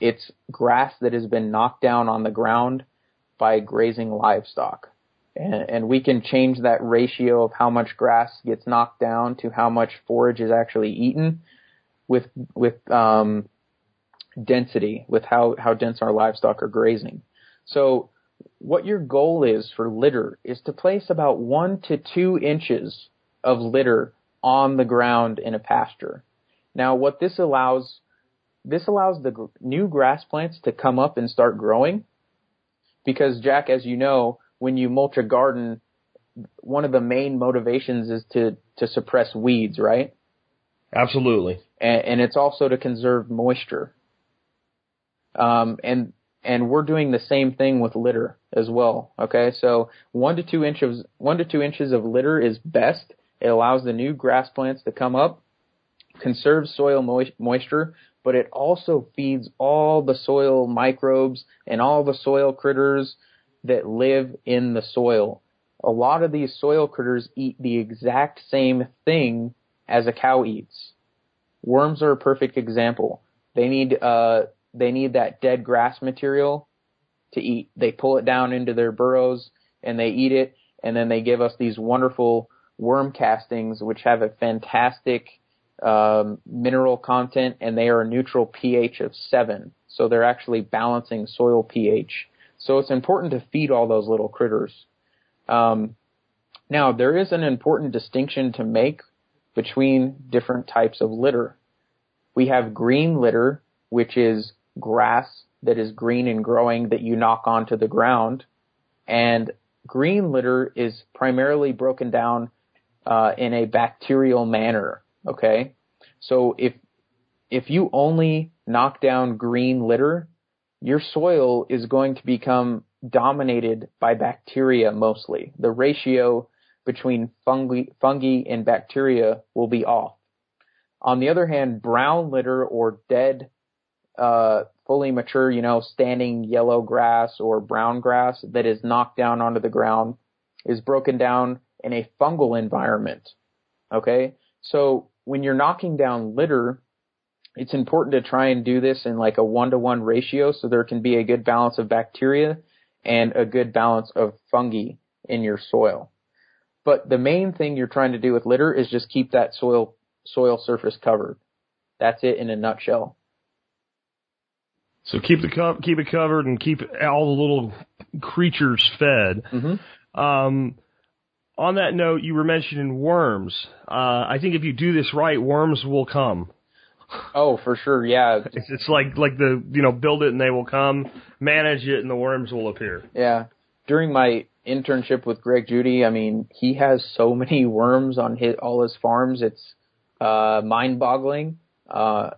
it's grass that has been knocked down on the ground by grazing livestock. And, and we can change that ratio of how much grass gets knocked down to how much forage is actually eaten with, with, um, density, with how, how dense our livestock are grazing. So what your goal is for litter is to place about one to two inches of litter on the ground in a pasture. Now what this allows, this allows the new grass plants to come up and start growing because Jack, as you know, when you mulch a garden, one of the main motivations is to, to suppress weeds, right? Absolutely. And, and it's also to conserve moisture. Um, and, and we're doing the same thing with litter as well. Okay. So one to two inches, one to two inches of litter is best. It allows the new grass plants to come up, conserves soil moist, moisture, but it also feeds all the soil microbes and all the soil critters that live in the soil. A lot of these soil critters eat the exact same thing as a cow eats. Worms are a perfect example. They need uh they need that dead grass material to eat. They pull it down into their burrows and they eat it and then they give us these wonderful worm castings which have a fantastic um, mineral content and they are a neutral pH of 7. So they're actually balancing soil pH. So it's important to feed all those little critters. Um, now there is an important distinction to make between different types of litter. We have green litter, which is grass that is green and growing that you knock onto the ground. And green litter is primarily broken down uh, in a bacterial manner. Okay, so if if you only knock down green litter, your soil is going to become dominated by bacteria mostly. The ratio between fungi, fungi and bacteria will be off. On the other hand, brown litter or dead, uh, fully mature, you know, standing yellow grass or brown grass that is knocked down onto the ground is broken down in a fungal environment. Okay? So when you're knocking down litter, it's important to try and do this in like a one to one ratio so there can be a good balance of bacteria and a good balance of fungi in your soil. But the main thing you're trying to do with litter is just keep that soil soil surface covered. That's it in a nutshell. So keep the co- keep it covered and keep all the little creatures fed. Mm-hmm. Um, on that note, you were mentioning worms. Uh, I think if you do this right, worms will come. Oh, for sure, yeah, It's, it's like like the you know build it and they will come. Manage it and the worms will appear. yeah. During my internship with Greg Judy, I mean, he has so many worms on his all his farms. It's uh, mind-boggling. Uh,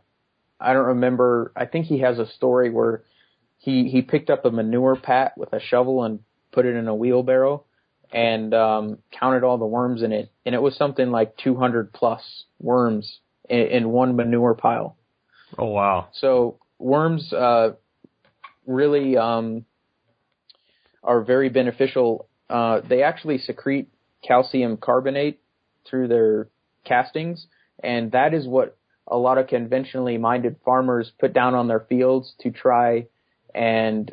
I don't remember. I think he has a story where he he picked up a manure pat with a shovel and put it in a wheelbarrow and um, counted all the worms in it, and it was something like 200 plus worms in, in one manure pile. Oh wow! So worms uh, really um, are very beneficial. Uh, they actually secrete calcium carbonate through their castings, and that is what a lot of conventionally minded farmers put down on their fields to try and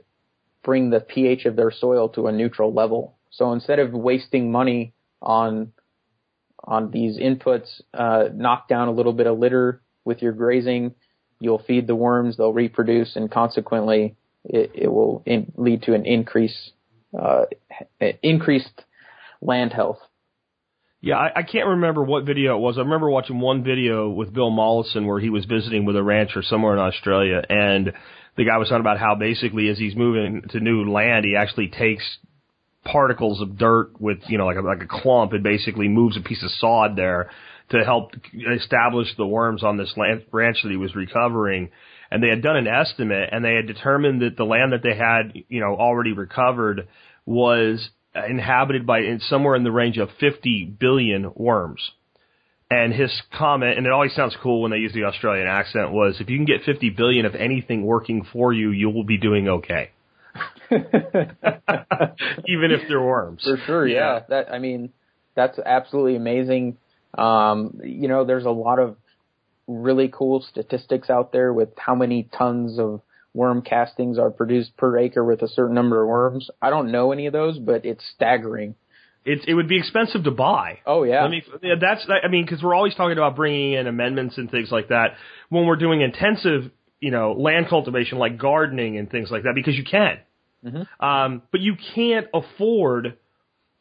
bring the pH of their soil to a neutral level. So instead of wasting money on on these inputs, uh, knock down a little bit of litter with your grazing. You'll feed the worms; they'll reproduce, and consequently, it, it will in, lead to an increase uh, increased land health. Yeah, I, I can't remember what video it was. I remember watching one video with Bill Mollison where he was visiting with a rancher somewhere in Australia, and the guy was talking about how basically as he's moving to new land, he actually takes particles of dirt with you know like a, like a clump and basically moves a piece of sod there to help establish the worms on this land, ranch that he was recovering. And they had done an estimate, and they had determined that the land that they had, you know, already recovered was inhabited by in somewhere in the range of 50 billion worms. And his comment, and it always sounds cool when they use the Australian accent, was if you can get 50 billion of anything working for you, you will be doing okay. Even if they're worms. For sure, yeah. Yeah. That I mean, that's absolutely amazing. Um, you know, there's a lot of really cool statistics out there with how many tons of worm castings are produced per acre with a certain number of worms. I don't know any of those, but it's staggering. It, it would be expensive to buy. Oh yeah. Let me, yeah, that's, I mean, because we're always talking about bringing in amendments and things like that when we're doing intensive, you know, land cultivation like gardening and things like that because you can. Um, but you can't afford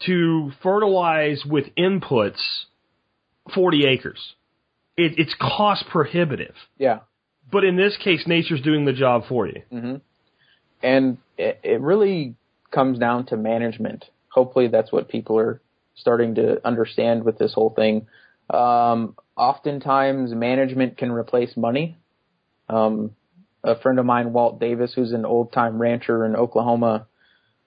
to fertilize with inputs 40 acres. It, it's cost prohibitive. yeah. But in this case, nature's doing the job for you. and it, it really comes down to management. Hopefully, that's what people are starting to understand with this whole thing. Um, oftentimes, management can replace money. Um, a friend of mine, Walt Davis, who's an old time rancher in Oklahoma,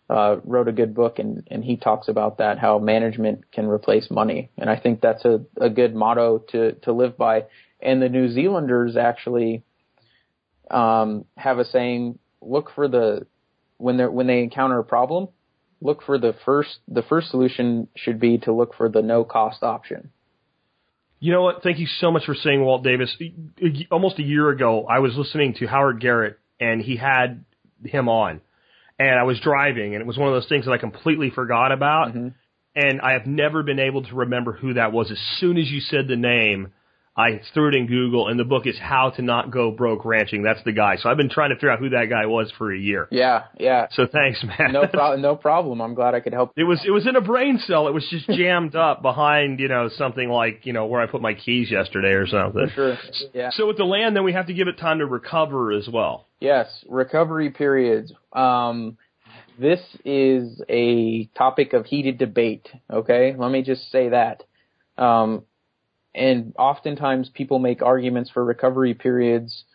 uh, wrote a good book, and, and he talks about that how management can replace money, and I think that's a, a good motto to to live by. And the New Zealanders actually um, have a saying: look for the when they when they encounter a problem, look for the first the first solution should be to look for the no cost option. You know what? Thank you so much for saying Walt Davis. Almost a year ago, I was listening to Howard Garrett, and he had him on, and I was driving, and it was one of those things that I completely forgot about, and I have never been able to remember who that was. As soon as you said the name, I threw it in Google, and the book is How to Not Go Broke Ranching. That's the guy. So I've been trying to figure out who that guy was for a year. Yeah, yeah. So thanks, man. No problem. No problem. I'm glad I could help. It was it was in a brain cell. It was just jammed up behind you know something like you know where I put my keys yesterday or something. Sure. Yeah. So with the land, then we have to give it time to recover as well. Yes, recovery periods. Um, this is a topic of heated debate. Okay, let me just say that. Um, and oftentimes people make arguments for recovery periods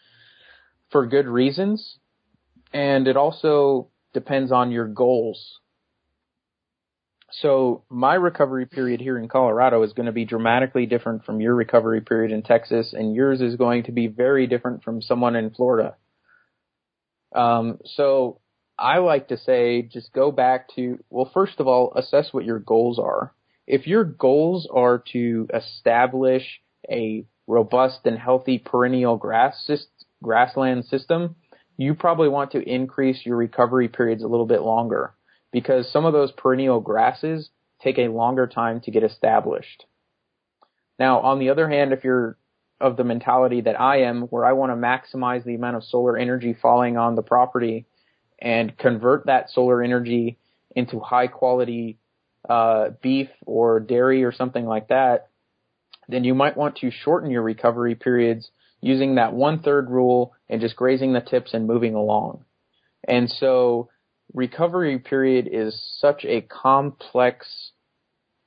for good reasons, and it also depends on your goals. So my recovery period here in Colorado is going to be dramatically different from your recovery period in Texas, and yours is going to be very different from someone in Florida. Um, so I like to say just go back to, well, first of all, assess what your goals are. If your goals are to establish a robust and healthy perennial grass grassland system, you probably want to increase your recovery periods a little bit longer because some of those perennial grasses take a longer time to get established. Now, on the other hand, if you're of the mentality that I am, where I want to maximize the amount of solar energy falling on the property and convert that solar energy into high quality uh, beef or dairy or something like that, then you might want to shorten your recovery periods using that one third rule and just grazing the tips and moving along. And so recovery period is such a complex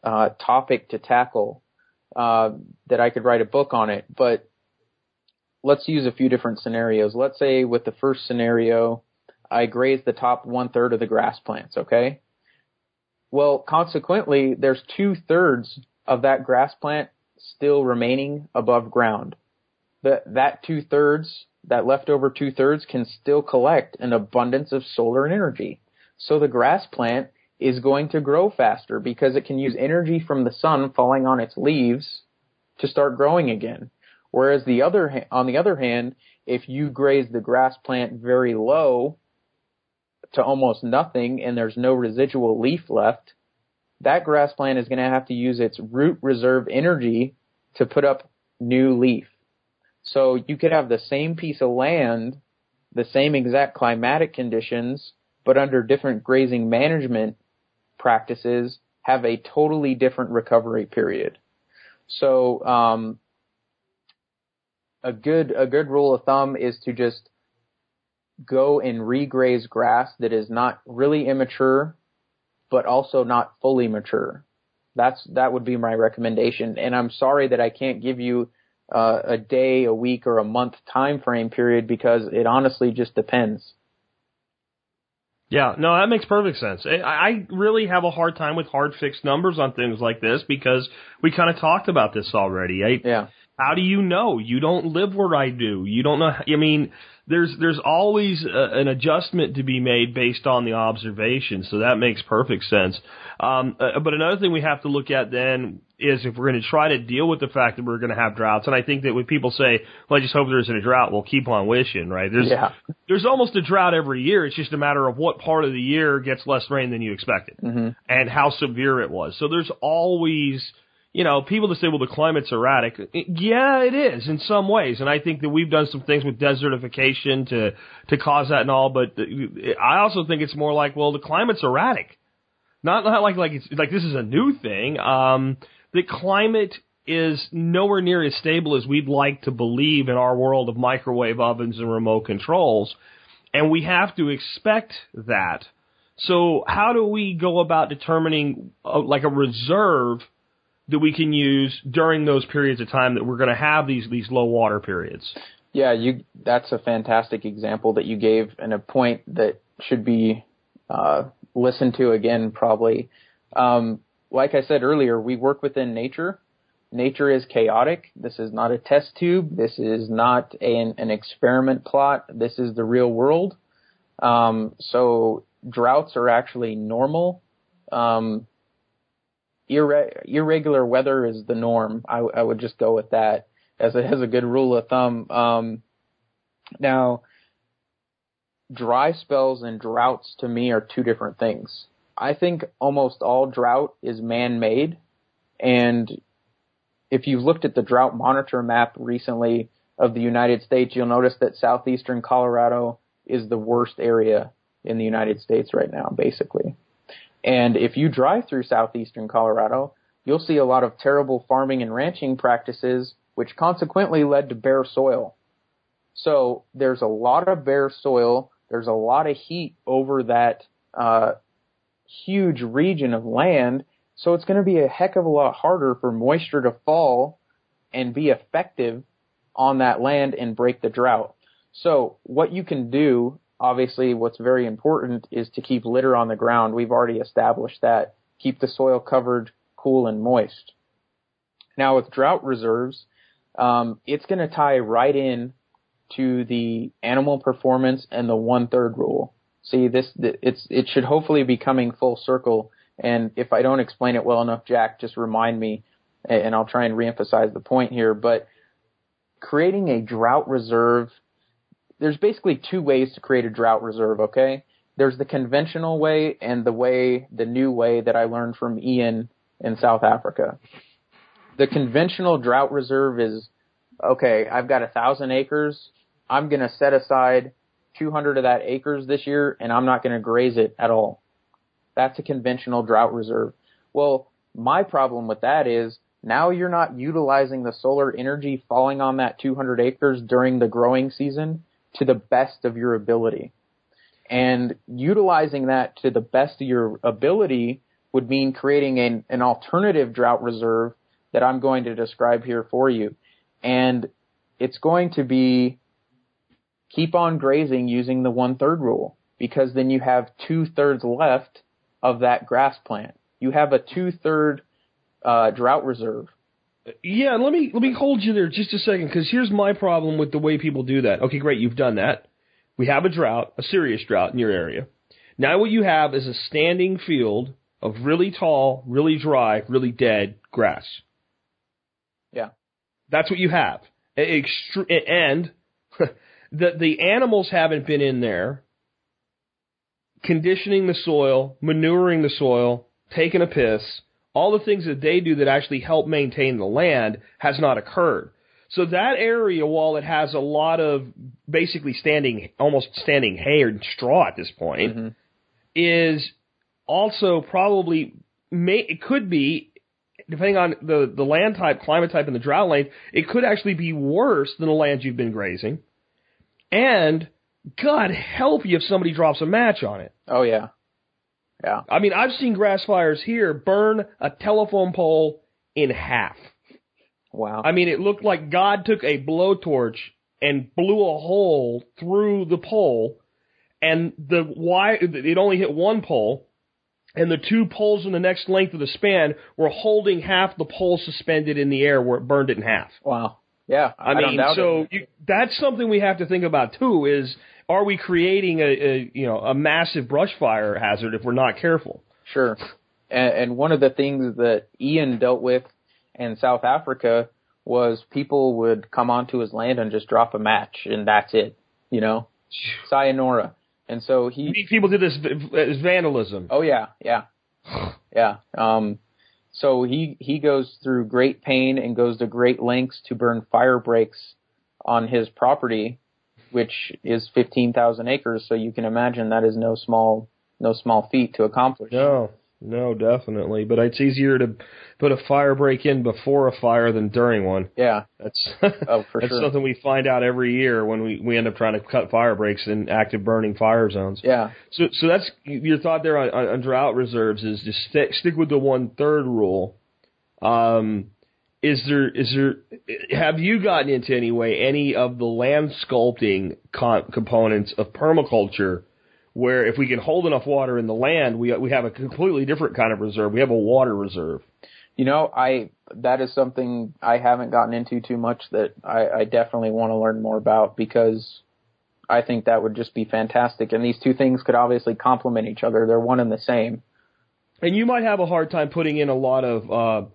uh, topic to tackle uh, that I could write a book on it. But let's use a few different scenarios. Let's say with the first scenario, I graze the top one third of the grass plants. Okay. Well, consequently, there's two thirds of that grass plant still remaining above ground. That that two thirds, that leftover two thirds, can still collect an abundance of solar energy. So the grass plant is going to grow faster because it can use energy from the sun falling on its leaves to start growing again. Whereas the other, on the other hand, if you graze the grass plant very low to almost nothing and there's no residual leaf left, that grass plant is going to have to use its root reserve energy to put up new leaf. So you could have the same piece of land, the same exact climatic conditions, but under different grazing management practices have a totally different recovery period. So um, a good a good rule of thumb is to just go and regraze grass that is not really immature, but also not fully mature. That's that would be my recommendation. And I'm sorry that I can't give you uh, a day, a week, or a month time frame period because it honestly just depends. Yeah, no, that makes perfect sense. I, I really have a hard time with hard fixed numbers on things like this because we kind of talked about this already. I, Yeah. How do you know? You don't live where I do. You don't know. I mean, there's there's always a, an adjustment to be made based on the observation. So that makes perfect sense. Um, uh, but another thing we have to look at then is if we're going to try to deal with the fact that we're going to have droughts. And I think that when people say, "Well, I just hope there isn't a drought," we'll keep on wishing, right? There's Yeah. there's almost a drought every year. It's just a matter of what part of the year gets less rain than you expected hmm and how severe it was. So there's always, you know, people that say, well, the climate's erratic. Yeah, it is in some ways. And I think that we've done some things with desertification to, to cause that and all, but I also think it's more like, well, the climate's erratic. Not, not like, like it's, like this is a new thing. Um, the climate is nowhere near as stable as we'd like to believe in our world of microwave ovens and remote controls. And we have to expect that. So how do we go about determining uh, like a reserve that we can use during those periods of time that we're going to have these these low water periods? Yeah, you. That's a fantastic example that you gave, and a point that should be uh, listened to again, probably. Um, like I said earlier, we work within nature. Nature is chaotic. This is not a test tube. This is not an, an experiment plot. This is the real world. Um, so droughts are actually normal. Um, irre- irregular weather is the norm. I, I would just go with that as a, as a good rule of thumb. Um, now, dry spells and droughts to me are two different things. I think almost all drought is man-made, and if you've looked at the drought monitor map recently of the United States, you'll notice that southeastern Colorado is the worst area in the United States right now, basically. And if you drive through southeastern Colorado, you'll see a lot of terrible farming and ranching practices, which consequently led to bare soil. So there's a lot of bare soil. There's a lot of heat over that uh, huge region of land. So it's going to be a heck of a lot harder for moisture to fall and be effective on that land and break the drought. So what you can do, obviously what's very important is to keep litter on the ground. We've already established that. Keep the soil covered, cool and moist. Now with drought reserves, um, it's going to tie right in to the animal performance and the one third rule. See this, it's, it should hopefully be coming full circle. And if I don't explain it well enough, Jack, just remind me and I'll try and reemphasize the point here. But creating a drought reserve, there's basically two ways to create a drought reserve, okay? There's the conventional way and the way, the new way that I learned from Ian in South Africa. The conventional drought reserve is, okay, I've got a thousand acres. I'm going to set aside 200 of that acres this year and I'm not going to graze it at all. That's a conventional drought reserve. Well, my problem with that is now you're not utilizing the solar energy falling on that 200 acres during the growing season to the best of your ability. And utilizing that to the best of your ability would mean creating an, an alternative drought reserve that I'm going to describe here for you. And it's going to be keep on grazing using the one third rule because then you have two thirds left of that grass plant. You have a two third uh, drought reserve. Yeah, let me let me hold you there just a second because here's my problem with the way people do that. Okay, great, you've done that. We have a drought, a serious drought in your area. Now what you have is a standing field of really tall, really dry, really dead grass. Yeah. That's what you have. And the the animals haven't been in there conditioning the soil, manuring the soil, taking a piss, all the things that they do that actually help maintain the land has not occurred. So that area, while it has a lot of basically standing, almost standing hay or straw at this point, Mm-hmm. is also probably may it could be depending on the the land type, climate type, and the drought length, it could actually be worse than the land you've been grazing. And God help you if somebody drops a match on it. Oh yeah. Yeah. I mean, I've seen grass fires here burn a telephone pole in half. Wow. I mean, it looked like God took a blowtorch and blew a hole through the pole, and the wire it only hit one pole, and the two poles in the next length of the span were holding half the pole suspended in the air where it burned it in half. Wow. Yeah. I, don't mean, so you, that's something we have to think about too. Is are we creating a, a you know a massive brush fire hazard if we're not careful? Sure. And, and one of the things that Ian dealt with in South Africa was people would come onto his land and just drop a match, and that's it. You know, sayonara. And so he People did this as vandalism. Oh yeah, yeah, yeah. Um, so he he goes through great pain and goes to great lengths to burn fire breaks on his property, which is fifteen thousand acres. So you can imagine that is no small no small feat to accomplish. No, no, definitely. But it's easier to put a fire break in before a fire than during one. Yeah. That's Oh, for that's sure. something we find out every year when we we end up trying to cut fire breaks in active burning fire zones. Yeah. So so that's your thought there on, on, on drought reserves is just stick stick with the one third rule. Um, is there is there have you gotten into anyway any of the land sculpting con- components of permaculture? Where if we can hold enough water in the land, we we have a completely different kind of reserve. We have a water reserve. You know, I that is something I haven't gotten into too much that I, I definitely want to learn more about because I think that would just be fantastic. And these two things could obviously complement each other. They're one and the same. And you might have a hard time putting in a lot of uh,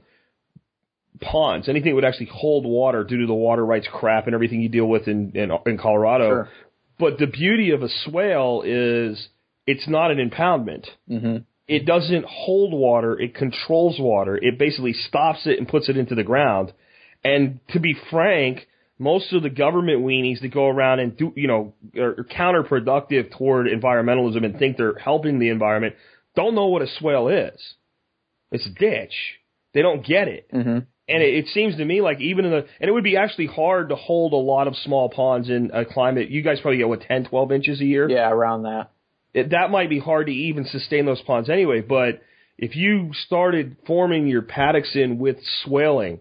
ponds, anything that would actually hold water due to the water rights crap and everything you deal with in in, in Colorado. Sure. But the beauty of a swale is it's not an impoundment. hmm It doesn't hold water. It controls water. It basically stops it and puts it into the ground. And to be frank, most of the government weenies that go around and do, you know, are counterproductive toward environmentalism and think they're helping the environment don't know what a swale is. It's a ditch. They don't get it. hmm And it, it seems to me like even in the, and it would be actually hard to hold a lot of small ponds in a climate. You guys probably get what, 10, 12 inches a year? Yeah, around that. it, that might be hard to even sustain those ponds anyway. But if you started forming your paddocks in with swaling,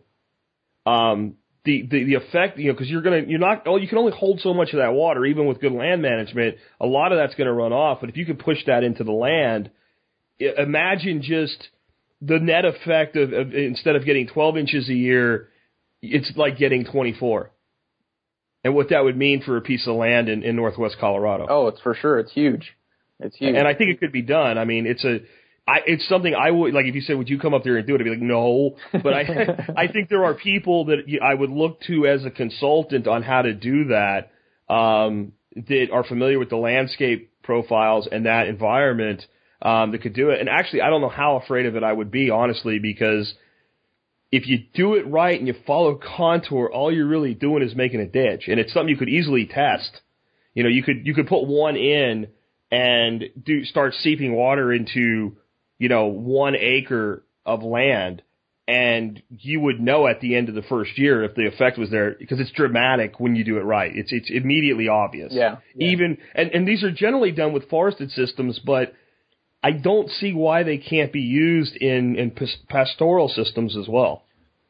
um, the, the, the effect, you know, cause you're gonna, you're not, oh, you can only hold so much of that water, even with good land management. A lot of that's gonna run off. But if you can push that into the land, imagine just the net effect of, of instead of getting 12 inches a year, it's like getting 24. And what that would mean for a piece of land in, in northwest Colorado. Oh, it's for sure. It's huge. It's huge. And I think it could be done. I mean, it's a, I, it's something I would like. If you said, "Would you come up there and do it?" I'd be like, "No." But I, I think there are people that I would look to as a consultant on how to do that. Um, that are familiar with the landscape profiles and that environment um, that could do it. And actually, I don't know how afraid of it I would be, honestly, because if you do it right and you follow contour, all you're really doing is making a ditch, and it's something you could easily test. You know, you could you could put one in and do start seeping water into you know one acre of land, and you would know at the end of the first year if the effect was there because it's dramatic when you do it right. It's it's immediately obvious. yeah. yeah. Even and and these are generally done with forested systems, but I don't see why they can't be used in in pastoral systems as well.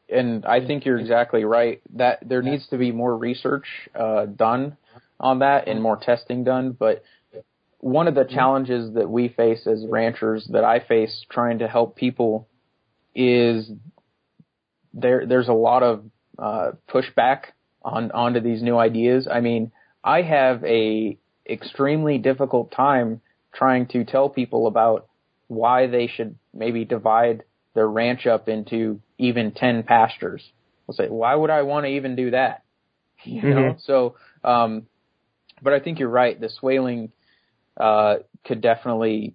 and I think you're exactly right. That there needs to be more research uh, done on that and more testing done. But one of the challenges that we face as ranchers, that I face trying to help people, is there. There's a lot of uh, pushback on onto these new ideas. I mean, I have a extremely difficult time trying to tell people about why they should maybe divide their ranch up into even 10 pastures. I'll say, why would I want to even do that? You know, Mhm. so, um, but I think you're right. The swaling, uh, could definitely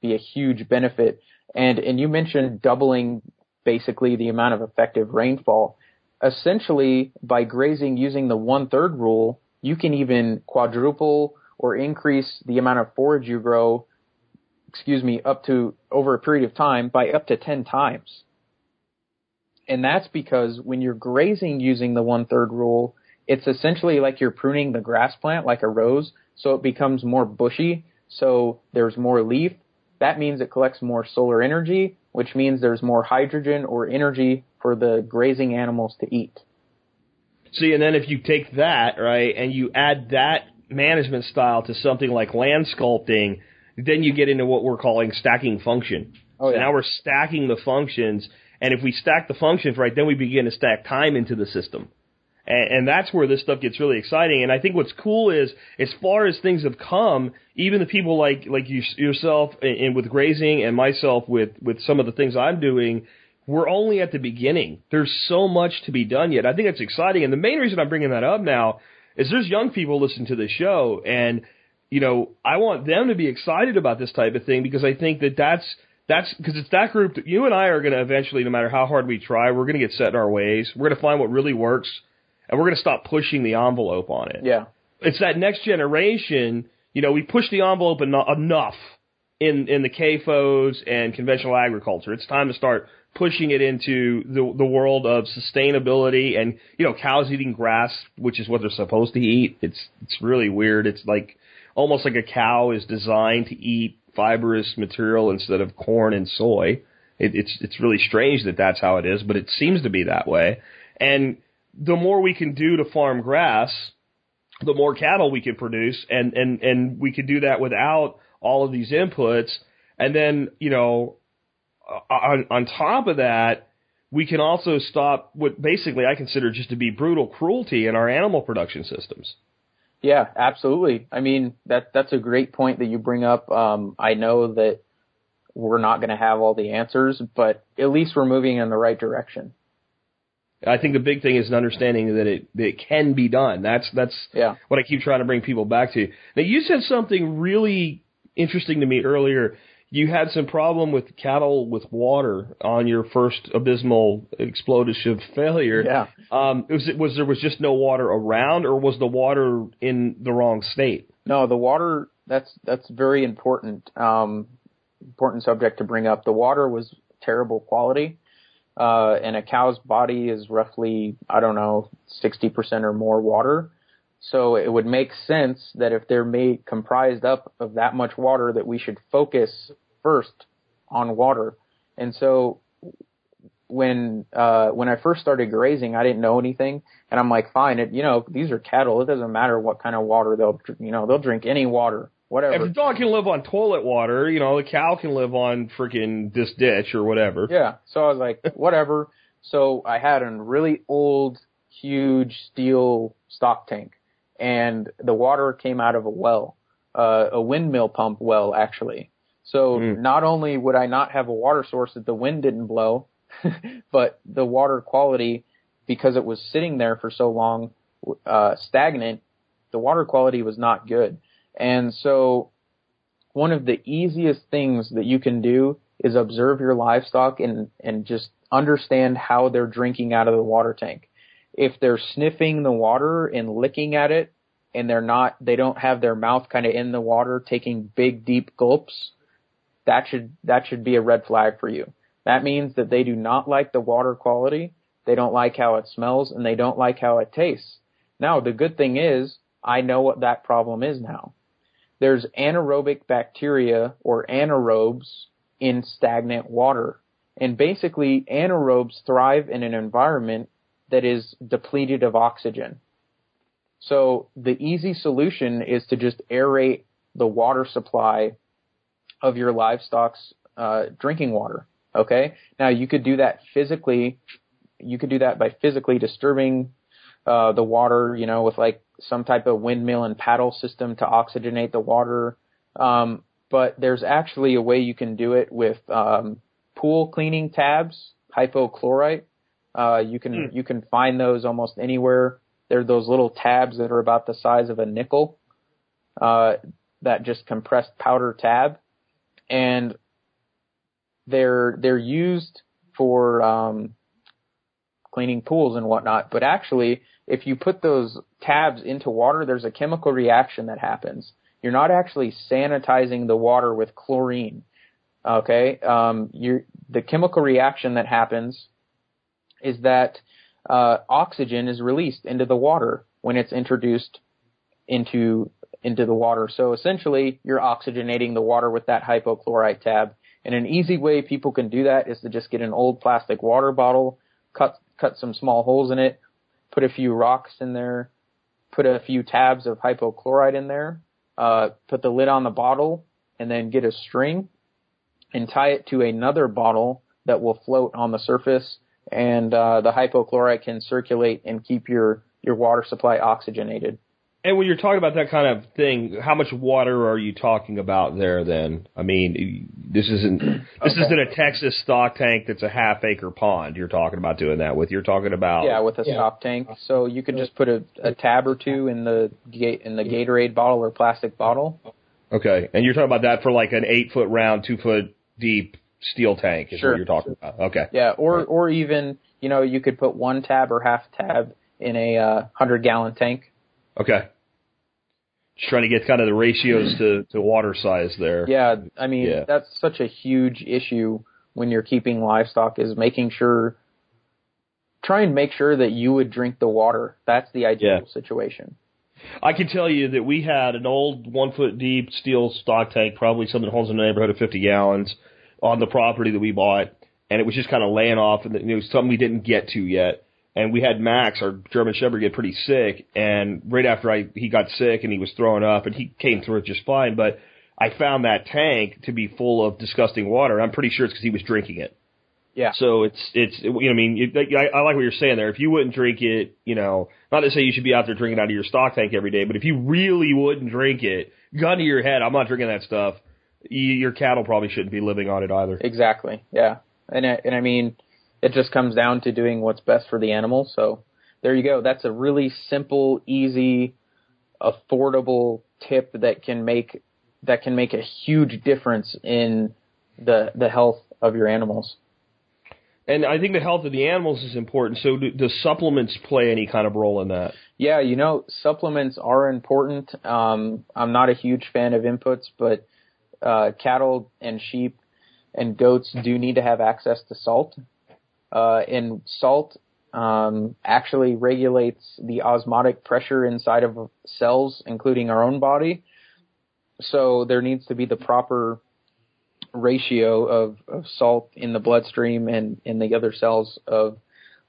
be a huge benefit. And, and you mentioned doubling basically the amount of effective rainfall. Essentially, by grazing using the one third rule, you can even quadruple or increase the amount of forage you grow, excuse me, up to over a period of time by up to 10 times. And that's because when you're grazing using the one third rule, it's essentially like you're pruning the grass plant like a rose, so it becomes more bushy, so there's more leaf. That means it collects more solar energy, which means there's more hydrogen or energy for the grazing animals to eat. See, and then if you take that right and you add that management style to something like land sculpting, then you get into what we're calling stacking function. Oh, So yeah. now we're stacking the functions, and if we stack the functions right, then we begin to stack time into the system. And, and that's where this stuff gets really exciting. And I think what's cool is, as far as things have come, even the people like like you yourself and, and with grazing, and myself with with some of the things I'm doing, we're only at the beginning. There's so much to be done yet. I think it's exciting. And the main reason I'm bringing that up now is there's young people listening to this show, and you know I want them to be excited about this type of thing because I think that that's that's because it's that group that you and I are going to eventually, no matter how hard we try, we're going to get set in our ways. We're going to find what really works, and we're going to stop pushing the envelope on it. Yeah. It's that next generation. You know, we push the envelope eno- enough in in the CAFOs and conventional agriculture. It's time to start pushing it into the the world of sustainability and you know cows eating grass, which is what they're supposed to eat. It's it's really weird. It's like almost like a cow is designed to eat fibrous material instead of corn and soy. It, it's it's really strange that that's how it is, but it seems to be that way. And the more we can do to farm grass, the more cattle we can produce, and and and we can do that without all of these inputs. And then you know, on on top of that, we can also stop what basically I consider just to be brutal cruelty in our animal production systems. Yeah, absolutely. I mean, that that's a great point that you bring up. Um, I know that we're not going to have all the answers, but at least we're moving in the right direction. I think the big thing is an understanding that it that it can be done. That's that's Yeah. what I keep trying to bring people back to. Now you said something really interesting to me earlier. You had some problem with cattle with water on your first abysmal explosive failure. Yeah. Um, was it was there was just no water around, or was the water in the wrong state? No, the water that's that's very important. Um, important subject to bring up. The water was terrible quality. Uh, and a cow's body is roughly, I don't know, 60% or more water. So it would make sense that if they're made comprised up of that much water that we should focus first on water. And so when uh when I first started grazing, I didn't know anything, and I'm like, fine, it, you know, these are cattle. It doesn't matter what kind of water they'll, you know, they'll drink any water, whatever. If the dog can live on toilet water, you know, the cow can live on freaking this ditch or whatever. Yeah. So I was like, whatever. So I had a really old, huge steel stock tank, and the water came out of a well, uh, a windmill pump well, actually. So Mm. not only would I not have a water source that the wind didn't blow, but the water quality, because it was sitting there for so long, uh, stagnant, the water quality was not good. And so one of the easiest things that you can do is observe your livestock and, and just understand how they're drinking out of the water tank. If they're sniffing the water and licking at it and they're not, they don't have their mouth kind of in the water taking big deep gulps, that should, that should be a red flag for you. That means that they do not like the water quality, they don't like how it smells, and they don't like how it tastes. Now, the good thing is, I know what that problem is now there's anaerobic bacteria or anaerobes in stagnant water. And basically, anaerobes thrive in an environment that is depleted of oxygen. So the easy solution is to just aerate the water supply of your livestock's uh, drinking water. Okay? Now you could do that physically. You could do that by physically disturbing uh, the water, you know, with like some type of windmill and paddle system to oxygenate the water. Um, but there's actually a way you can do it with um, pool cleaning tabs, hypochlorite. Uh, you can Hmm. you can find those almost anywhere. They're those little tabs that are about the size of a nickel. Uh, that just compressed powder tab, and they're they're used for um, cleaning pools and whatnot. But actually, if you put those tabs into water, there's a chemical reaction that happens. You're not actually sanitizing the water with chlorine. Okay, um, the chemical reaction that happens is that uh, oxygen is released into the water when it's introduced into into the water. So essentially, you're oxygenating the water with that hypochlorite tab. And an easy way people can do that is to just get an old plastic water bottle, cut cut some small holes in it, put a few rocks in there, put a few tabs of hypochlorite in there, uh, put the lid on the bottle, and then get a string and tie it to another bottle that will float on the surface, and uh, the hypochlorite can circulate and keep your your water supply oxygenated. And when you're talking about that kind of thing, how much water are you talking about there? Then, I mean, this isn't this Okay. isn't a Texas stock tank that's a half acre pond. You're talking about doing that with. You're talking about Yeah, with a Yeah. stop tank. So you could just put a, a tab or two in the ga- in the Gatorade bottle or plastic bottle. okay, and you're talking about that for like an eight foot round, two foot deep steel tank. Is Sure. what you're talking about. Okay, Yeah, or Right. or even you know you could put one tab or half tab in a uh, hundred gallon tank. okay. Just trying to get kind of the ratios to to water size there. Yeah, I mean Yeah. that's such a huge issue when you're keeping livestock is making sure try and make sure that you would drink the water. That's the ideal Yeah. situation. I can tell you that we had an old one foot deep steel stock tank, probably something that holds in the neighborhood of 50 gallons, on the property that we bought, and it was just kind of laying off, and it was something we didn't get to yet. And we had Max, our German Shepherd, get pretty sick, and right after I he got sick and he was throwing up, and he came through it just fine. But I found that tank to be full of disgusting water. I'm pretty sure it's because he was drinking it. Yeah. So it's it's you know I mean it, I, I like what you're saying there. If you wouldn't drink it, you know, not to say you should be out there drinking out of your stock tank every day, but if you really wouldn't drink it, gun to your head, I'm not drinking that stuff. You, your cattle probably shouldn't be living on it either. Exactly. Yeah. And I, and I mean, it just comes down to doing what's best for the animal. So there you go. That's a really simple, easy, affordable tip that can make that can make a huge difference in the the health of your animals. And I think the health of the animals is important. So do, do supplements play any kind of role in that? Yeah, you know, supplements are important. Um, I'm not a huge fan of inputs, but uh, cattle and sheep and goats do need to have access to salt. Uh, and salt um, actually regulates the osmotic pressure inside of cells, including our own body. So there needs to be the proper ratio of, of salt in the bloodstream and in the other cells of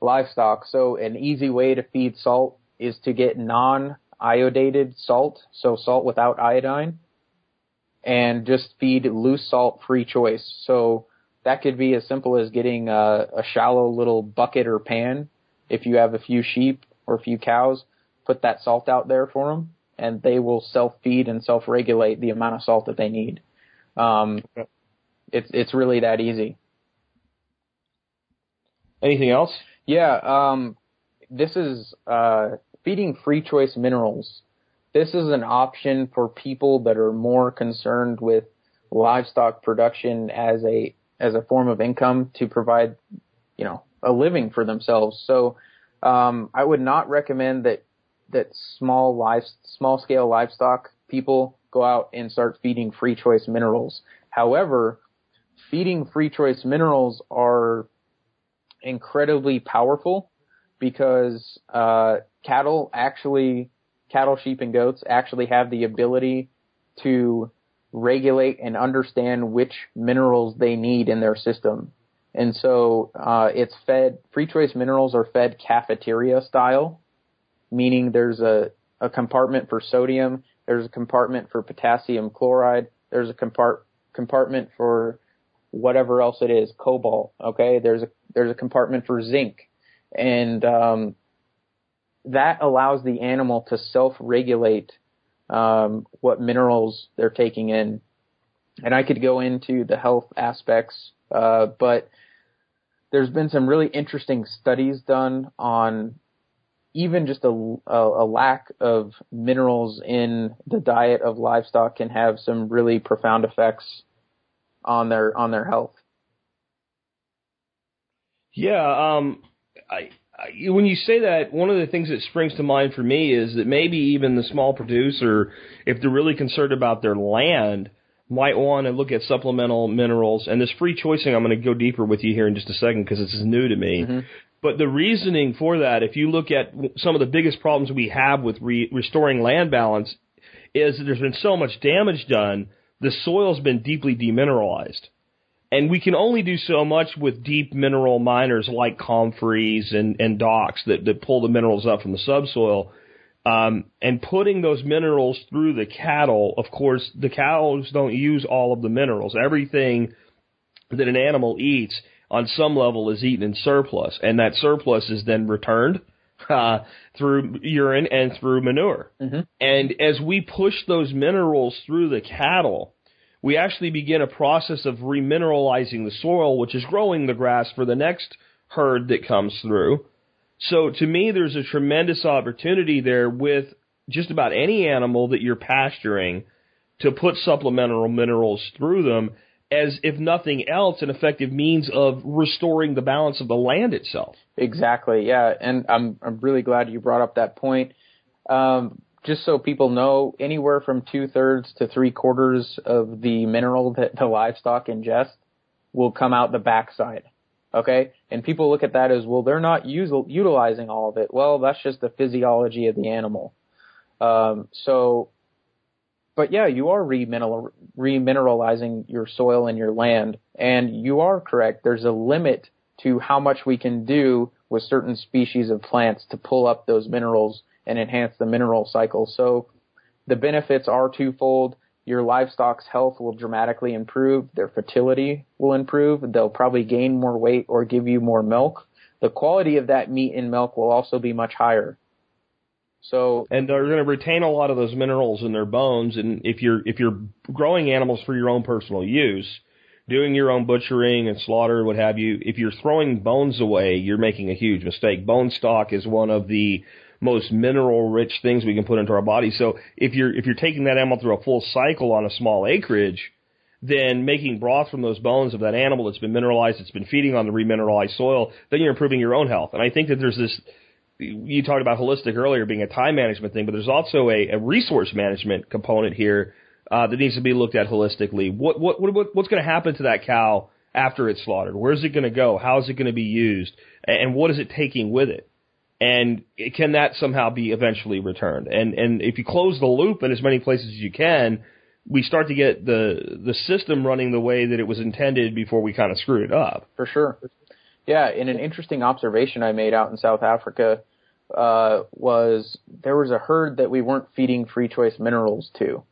livestock. So an easy way to feed salt is to get non-iodated salt, so salt without iodine, and just feed loose salt free choice. So that could be as simple as getting a, a shallow little bucket or pan. If you have a few sheep or a few cows, put that salt out there for them, and they will self-feed and self-regulate the amount of salt that they need. Um, it's it's really that easy. Anything else? Yeah, um, this is uh, feeding free choice minerals. This is an option for people that are more concerned with livestock production as a as a form of income to provide, you know, a living for themselves. So, um, I would not recommend that that small live small scale livestock people go out and start feeding free choice minerals. However, feeding free choice minerals are incredibly powerful because uh, cattle actually, cattle, sheep, and goats actually have the ability to regulate and understand which minerals they need in their system. And so uh, it's fed, free choice minerals are fed cafeteria style, meaning there's a, a compartment for sodium, there's a compartment for potassium chloride, there's a compart, compartment for whatever else it is, cobalt. Okay, there's a there's a compartment for zinc, and um, that allows the animal to self-regulate um, what minerals they're taking in. And I could go into the health aspects, uh, but there's been some really interesting studies done on even just a, a, lack of minerals in the diet of livestock can have some really profound effects on their on their health. Yeah, um, I, when you say that, one of the things that springs to mind for me is that maybe even the small producer, if they're really concerned about their land, might want to look at supplemental minerals. And this free choicing, I'm going to go deeper with you here in just a second because this is new to me. Mhm. But the reasoning for that, if you look at some of the biggest problems we have with re- restoring land balance, is that there's been so much damage done, the soil's been deeply demineralized. And we can only do so much with deep mineral miners like comfreys and, and docks that, that pull the minerals up from the subsoil. Um, and putting those minerals through the cattle, of course, the cows don't use all of the minerals. Everything that an animal eats on some level is eaten in surplus, and that surplus is then returned uh, through urine and through manure. Mhm. And as we push those minerals through the cattle, we actually begin a process of remineralizing the soil, which is growing the grass for the next herd that comes through. So to me, there's a tremendous opportunity there with just about any animal that you're pasturing to put supplemental minerals through them as, if nothing else, an effective means of restoring the balance of the land itself. Exactly. Yeah, and I'm I'm really glad you brought up that point. Um, just so people know, anywhere from two thirds to three quarters of the mineral that the livestock ingest will come out the backside. Okay, and people look at that as well. They're not us- utilizing all of it. Well, that's just the physiology of the animal. Um, so, but yeah, you are remineral, remineralizing your soil and your land, and you are correct. There's a limit to how much we can do with certain species of plants to pull up those minerals and enhance the mineral cycle. So the benefits are twofold. Your livestock's health will dramatically improve. Their fertility will improve. They'll probably gain more weight or give you more milk. The quality of that meat and milk will also be much higher. So and they're going to retain a lot of those minerals in their bones. And if you're if you're growing animals for your own personal use, doing your own butchering and slaughter, what have you, if you're throwing bones away, you're making a huge mistake. Bone stock is one of the most mineral rich things we can put into our body. So if you're if you're taking that animal through a full cycle on a small acreage, then making broth from those bones of that animal that's been mineralized, it's been feeding on the remineralized soil, then you're improving your own health. And I think that there's this you talked about holistic earlier being a time management thing, but there's also a, a resource management component here uh, that needs to be looked at holistically. What what, what what's going to happen to that cow after it's slaughtered? Where's it going to go? How is it going to be used? And what is it taking with it? And can that somehow be eventually returned? And and if you close the loop in as many places as you can, we start to get the the system running the way that it was intended before we kind of screwed it up. For sure. Yeah, and an interesting observation I made out in South Africa uh, was there was a herd that we weren't feeding free choice minerals to.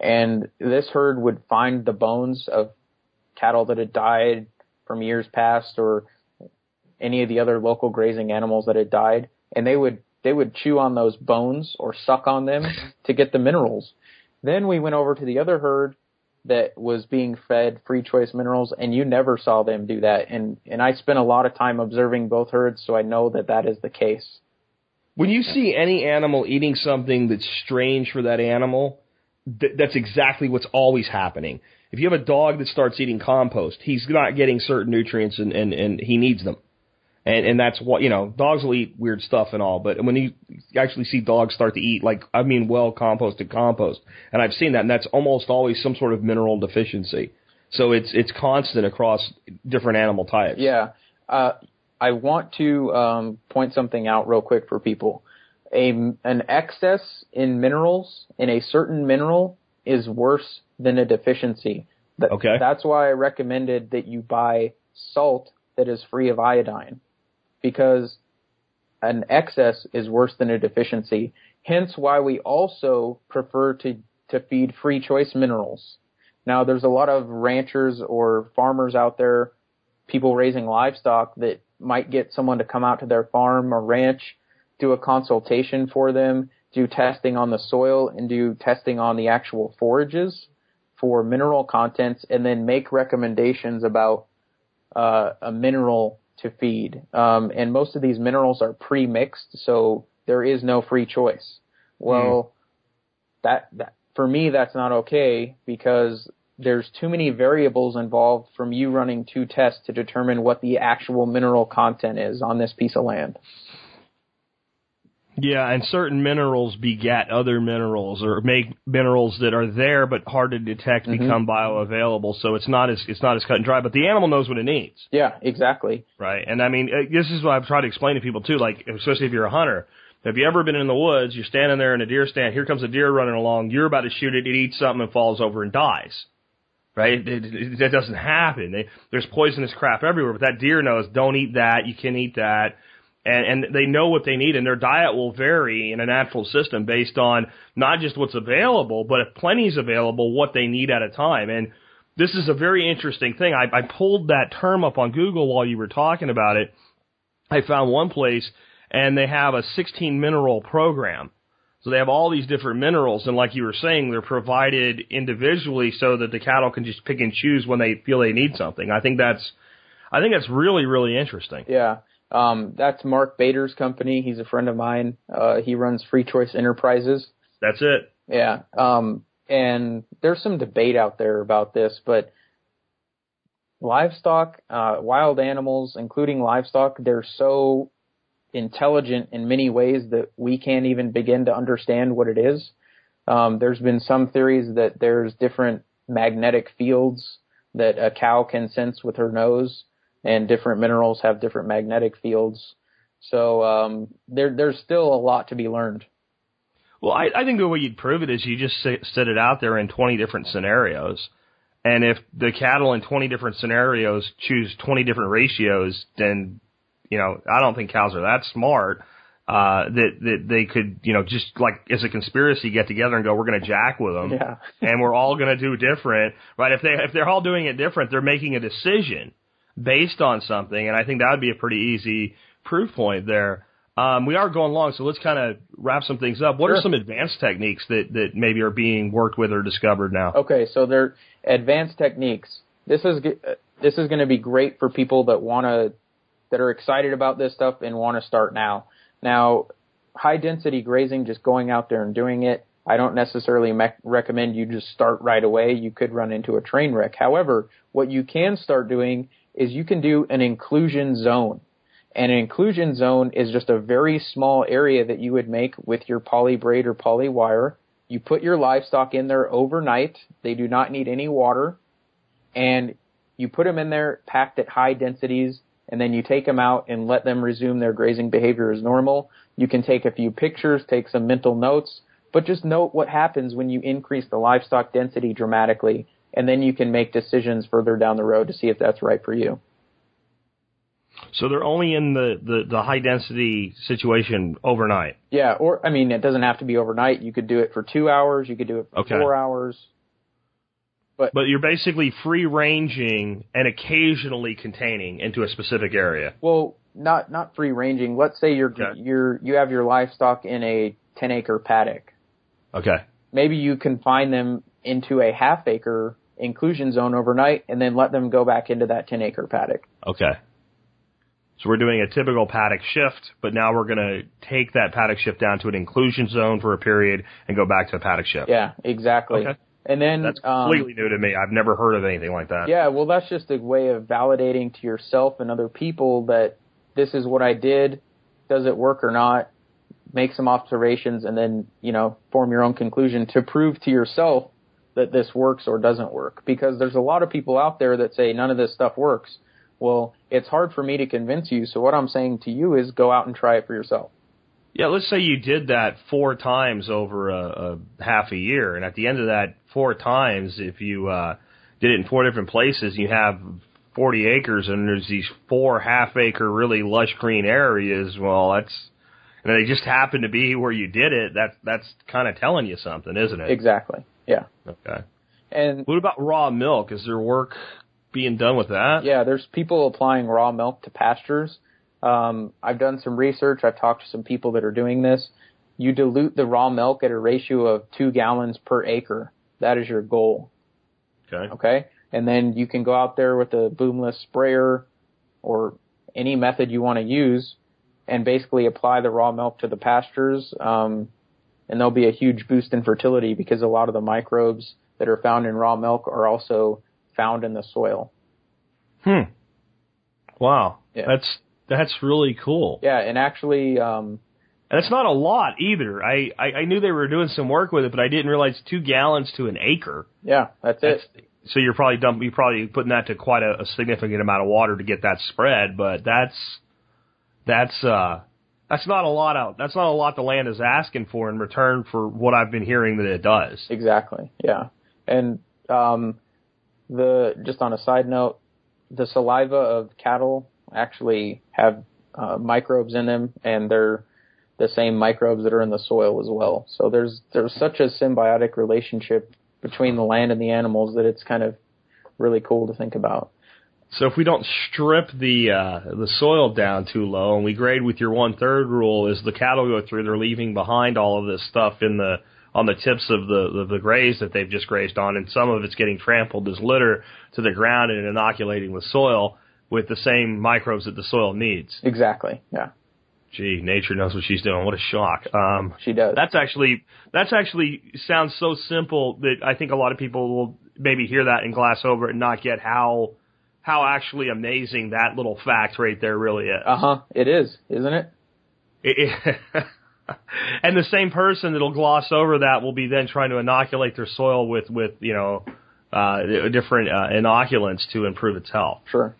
And this herd would find the bones of cattle that had died from years past or any of the other local grazing animals that had died, and they would they would chew on those bones or suck on them to get the minerals. Then we went over to the other herd that was being fed free choice minerals and you never saw them do that and and I spent a lot of time observing both herds so I know that that is the case. When you see any animal eating something that's strange for that animal, th- that's exactly what's always happening. If you have a dog that starts eating compost, he's not getting certain nutrients and, and, and he needs them. And, and that's what, you know, dogs will eat weird stuff and all, but when you actually see dogs start to eat, like, I mean, well composted compost, and I've seen that, and that's almost always some sort of mineral deficiency. So it's, it's constant across different animal types. Yeah. Uh, I want to um, point something out real quick for people. A, an excess in minerals in a certain mineral is worse than a deficiency. Okay. That's why I recommended that you buy salt that is free of iodine because an excess is worse than a deficiency. Hence why we also prefer to, to feed free choice minerals. Now there's a lot of ranchers or farmers out there, people raising livestock that might get someone to come out to their farm or ranch, do a consultation for them, do testing on the soil and do testing on the actual forages for mineral contents and then make recommendations about uh, a mineral to feed. Um, and most of these minerals are pre-mixed, so there is no free choice. Well, that, that for me that's not okay because there's too many variables involved from you running two tests to determine what the actual mineral content is on this piece of land. Yeah, and certain minerals beget other minerals or make minerals that are there but hard to detect Mhm. become bioavailable. So it's not as it's not as cut and dry, but the animal knows what it needs, Yeah, exactly. right? And I mean, uh, this is what I've tried to explain to people too. Like, especially if you're a hunter, have you ever been in the woods? You're standing there in a deer stand. Here comes a deer running along. You're about to shoot it. It eats something and falls over and dies. Right? It, it, that doesn't happen. They, there's poisonous crap everywhere, but that deer knows don't eat that. You can eat that. And, and they know what they need and their diet will vary in a natural system based on not just what's available, but if plenty's available, what they need at a time. And this is a very interesting thing. I, I pulled that term up on Google while you were talking about it. I found one place and they have a 16 mineral program. So they have all these different minerals and like you were saying, they're provided individually so that the cattle can just pick and choose when they feel they need something. I think that's, I think that's really, really interesting. Yeah. Um, that's Mark Bader's company. He's a friend of mine. Uh, he runs Free Choice Enterprises. That's it. Yeah. Um, and there's some debate out there about this, but livestock, uh, wild animals, including livestock, they're so intelligent in many ways that we can't even begin to understand what it is. Um, there's been some theories that there's different magnetic fields that a cow can sense with her nose, and different minerals have different magnetic fields. So um, there, there's still a lot to be learned. Well, I, I think the way you'd prove it is you just set, it out there in 20 different scenarios. And if the cattle in 20 different scenarios choose 20 different ratios, then, you know, I don't think cows are that smart, uh, that, that they could, you know, just like as a conspiracy get together and go, we're going to jack with them. Yeah. and we're all going to do different, right? If they, if they're all doing it different, they're making a decision based on something. And I think that would be a pretty easy proof point there. Um, we are going long, so let's kind of wrap some things up. What Sure. are some advanced techniques that, that maybe are being worked with or discovered now? Okay, so they're advanced techniques. This is uh, this is going to be great for people that want to that are excited about this stuff and want to start now. Now, high density grazing, just going out there and doing it, I don't necessarily me- recommend you just start right away. You could run into a train wreck. However, what you can start doing is you can do an inclusion zone. And an inclusion zone is just a very small area that you would make with your poly braid or poly wire. You put your livestock in there overnight. They do not need any water. And you put them in there packed at high densities and then you take them out and let them resume their grazing behavior as normal. You can take a few pictures, take some mental notes, but just note what happens when you increase the livestock density dramatically and then you can make decisions further down the road to see if that's right for you. So they're only in the, the, the high density situation overnight. Yeah, or I mean, it doesn't have to be overnight. You could do it for two hours. You could do it for Okay. four hours. But but you're basically free ranging and occasionally containing into a specific area. Well, not not free ranging. Let's say you're Okay. you're you have your livestock in a ten acre paddock. Okay. Maybe you confine them into a half acre inclusion zone overnight, and then let them go back into that ten acre paddock. Okay. So we're doing a typical paddock shift, but now we're going to take that paddock shift down to an inclusion zone for a period and go back to a paddock shift. Yeah, exactly. Okay. And then That's um, completely new to me. I've never heard of anything like that. Yeah, well, that's just a way of validating to yourself and other people that this is what I did. Does it work or not? Make some observations and then, you know, form your own conclusion to prove to yourself that this works or doesn't work. Because there's a lot of people out there that say none of this stuff works. Well, it's hard for me to convince you. So what I'm saying to you is go out and try it for yourself. Yeah, let's say you did that four times over a, a half a year, and at the end of that four times, if you uh, did it in four different places, you have 40 acres, and there's these four half acre, really lush green areas. Well, that's and they just happen to be where you did it. That that's kind of telling you something, isn't it? Exactly. Yeah. Okay. And What about raw milk? Is there work being done with that? Yeah, there's people applying raw milk to pastures. Um, I've done some research. I've talked to some people that are doing this. You dilute the raw milk at a ratio of two gallons per acre. That is your goal. Okay. Okay. And then you can go out there with a boomless sprayer or any method you want to use and basically apply the raw milk to the pastures. Um, and there'll be a huge boost in fertility because a lot of the microbes that are found in raw milk are also found in the soil. Hmm. Wow. Yeah. That's that's really cool. Yeah, and actually, um, And it's not a lot either. I, I I knew they were doing some work with it, but I didn't realize two gallons to an acre. yeah, that's That's, it. so you're probably dump, you're probably putting that to quite a, a significant amount of water to get that spread. But that's that's uh that's not a lot out. That's not a lot the land is asking for in return for what I've been hearing that it does. Exactly. Yeah, and um, the just on a side note, the saliva of cattle actually have uh, microbes in them, and they're the same microbes that are in the soil as well. So there's there's such a symbiotic relationship between the land and the animals that it's kind of really cool to think about. So if we don't strip the uh, the soil down too low and we grade with your one third rule, as the cattle go through, they're leaving behind all of this stuff in the on the tips of the, the the graze that they've just grazed on, and some of it's getting trampled as litter to the ground and inoculating the soil with the same microbes that the soil needs. Exactly. Yeah, Gee, nature knows what she's doing. What a shock. Um, she does. that's actually that's actually sounds so simple that I think a lot of people will maybe hear that and glass over it and not get how how actually amazing that little fact right there really is. uh huh. It is, isn't it? It- it- and the same person that'll gloss over that will be then trying to inoculate their soil with with you know uh, different uh, inoculants to improve its health. Sure.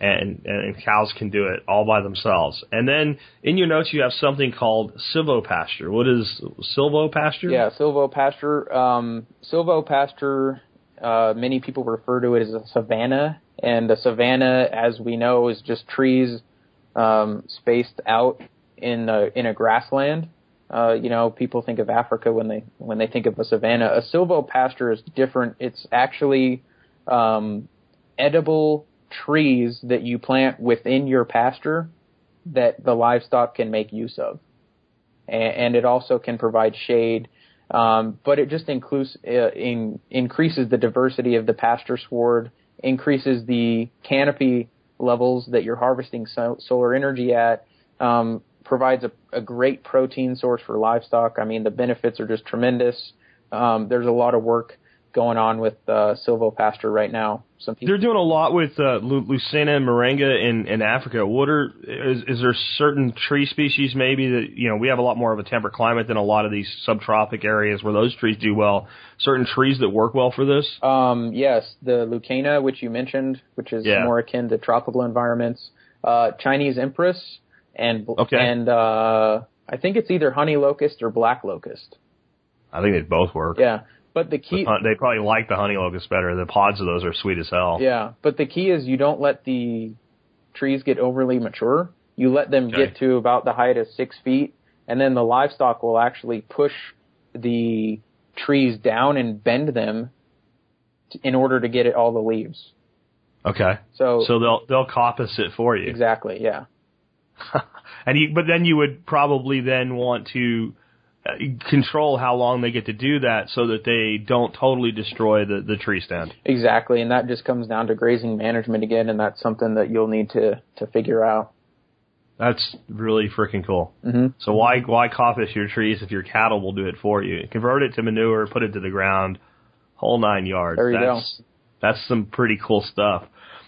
And, and cows can do it all by themselves. And then in your notes you have something called silvopasture. What is silvopasture? Yeah, silvopasture. Um, silvopasture. Uh, many people refer to it as a savanna, and a savanna, as we know, is just trees um, spaced out in a, in a grassland. Uh, you know, people think of Africa when they when they think of a savanna. A silvopasture is different. It's actually um, edible trees that you plant within your pasture that the livestock can make use of, and, and it also can provide shade. Um, but it just includes, uh, in, increases the diversity of the pasture sward, increases the canopy levels that you're harvesting so, solar energy at, um, provides a, a great protein source for livestock. I mean, the benefits are just tremendous. Um, there's a lot of work going on with uh, silvopasture right now. Some people, They're doing a lot with uh, Lu- Leucaena and Moringa in, in Africa. What are is, is there certain tree species maybe that you know we have a lot more of a temperate climate than a lot of these subtropic areas where those trees do well. Certain trees that work well for this. Um, yes, the Leucaena, which you mentioned, which is Yeah. more akin to tropical environments. Uh, Chinese Empress and Okay. and uh, I think it's either honey locust or black locust. I think they both work. Yeah, but the key, Uh, They probably like the honey locust better. The pods of those are sweet as hell. yeah, but the key is you don't let the trees get overly mature. You let them Okay. get to about the height of six feet, and then the livestock will actually push the trees down and bend them t- in order to get it all the leaves. Okay. So, So they'll they'll coppice it for you. exactly, yeah. and you, but then you would probably then want to control how long they get to do that so that they don't totally destroy the the tree stand. Exactly, and that just comes down to grazing management again, and that's something that you'll need to to figure out. That's really freaking cool. hmm So why why coppice your trees if your cattle will do it for you? Convert it to manure, put it to the ground, whole nine yards. There you that's, That's some pretty cool stuff.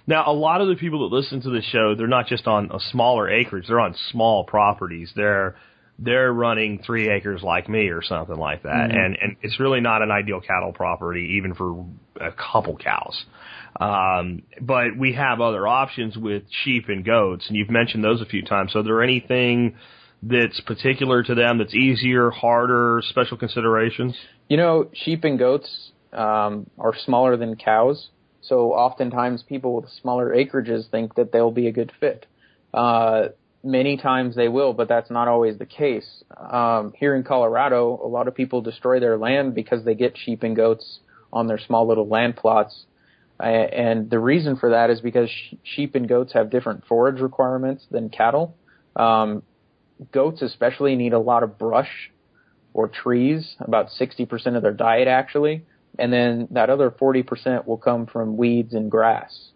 Now, a lot of the people that listen to the show, they're not just on a smaller acreage; they're on small properties. They're they're running three acres like me or something like that, Mhm. and and it's really not an ideal cattle property even for a couple cows. Um, but we have other options with sheep and goats, and you've mentioned those a few times. So, there anything that's particular to them that's easier, harder, special considerations? You know, sheep and goats um, are smaller than cows, so oftentimes people with smaller acreages think that they'll be a good fit. Uh, many times they will, but that's not always the case. Um, here in Colorado, a lot of people destroy their land because they get sheep and goats on their small little land plots. And the reason for that is because sheep and goats have different forage requirements than cattle. Um, goats especially need a lot of brush or trees, about 60% of their diet actually. And then that other 40% will come from weeds and grass.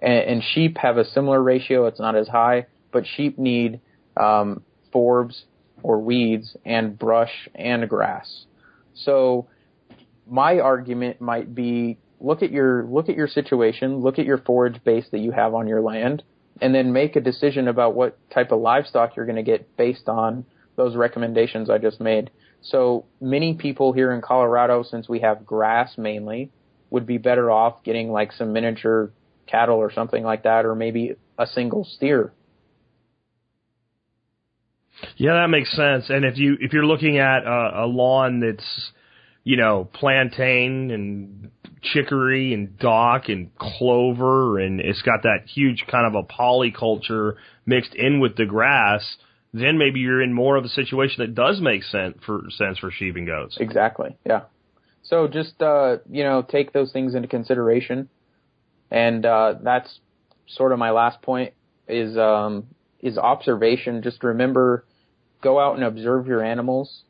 And, and sheep have a similar ratio. It's not as high, but sheep need um, forbs or weeds and brush and grass. So my argument might be look at your look at your situation, look at your forage base that you have on your land, and then make a decision about what type of livestock you're going to get based on those recommendations I just made. So many people here in Colorado, since we have grass mainly, would be better off getting like some miniature cattle or something like that, or maybe a single steer. Yeah, that makes sense. And if you if you're looking at a, a lawn that's you know, plantain and chicory and dock and clover and it's got that huge kind of a polyculture mixed in with the grass, then maybe you're in more of a situation that does make sense for sense for sheep and goats. Exactly. Yeah. So just uh, you know, take those things into consideration. And uh, that's sort of my last point is um, is observation. Just remember, go out and observe your animals,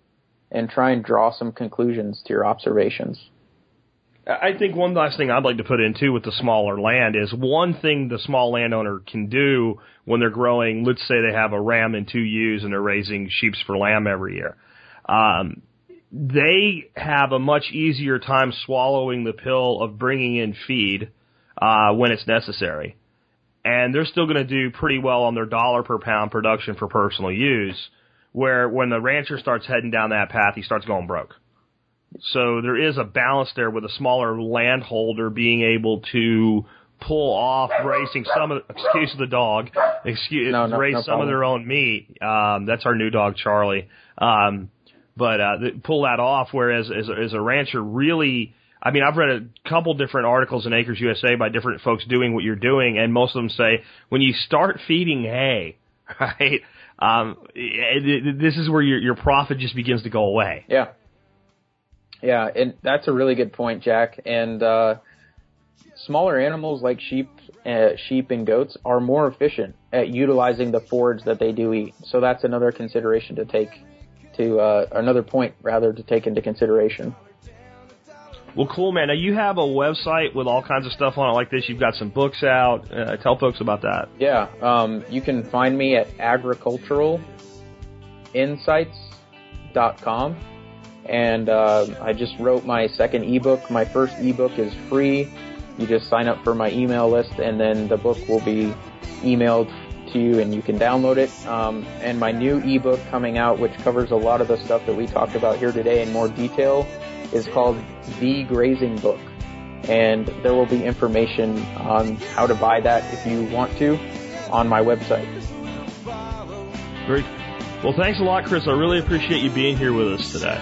and try and draw some conclusions to your observations. I think one last thing I'd like to put in too with the smaller land is one thing the small landowner can do when they're growing. Let's say they have a ram and two ewes and they're raising sheeps for lamb every year. Um, they have a much easier time swallowing the pill of bringing in feed uh, when it's necessary, and they're still going to do pretty well on their dollar per pound production for personal use. Where when the rancher starts heading down that path, he starts going broke. So there is a balance there with a smaller landholder being able to pull off raising some of excuse the dog excuse No, no, raise no some of their own meat um that's our new dog charlie um but uh pull that off whereas as as a rancher really I mean, I've read a couple different articles in Acres USA by different folks doing what you're doing, and most of them say when you start feeding hay, right, um, it, this is where your your profit just begins to go away. Yeah. Yeah, and that's a really good point, Jack. And uh, smaller animals like sheep, uh, sheep and goats are more efficient at utilizing the forage that they do eat. So that's another consideration to take to uh, another point rather to take into consideration. Well, cool, man. Now you have a website with all kinds of stuff on it like this. You've got some books out. Uh, tell folks about that. Yeah, um, you can find me at agriculturalinsights.com. And uh, I just wrote my second ebook. My first ebook is free. You just sign up for my email list, and then the book will be emailed to you, and you can download it. Um, and my new ebook coming out, which covers a lot of the stuff that we talked about here today in more detail, is called The Grazing Book. And there will be information on how to buy that if you want to on my website. Great. well. Thanks a lot, Chris. I really appreciate you being here with us today.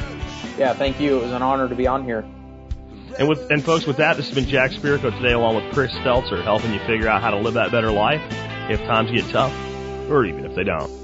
Yeah, thank you. It was an honor to be on here. And with and folks, with that, this has been Jack Spirko today, along with Chris Stelzer, helping you figure out how to live that better life if times get tough, or even if they don't.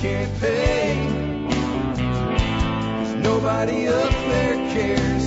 Can't pay. 'Cause nobody up there cares.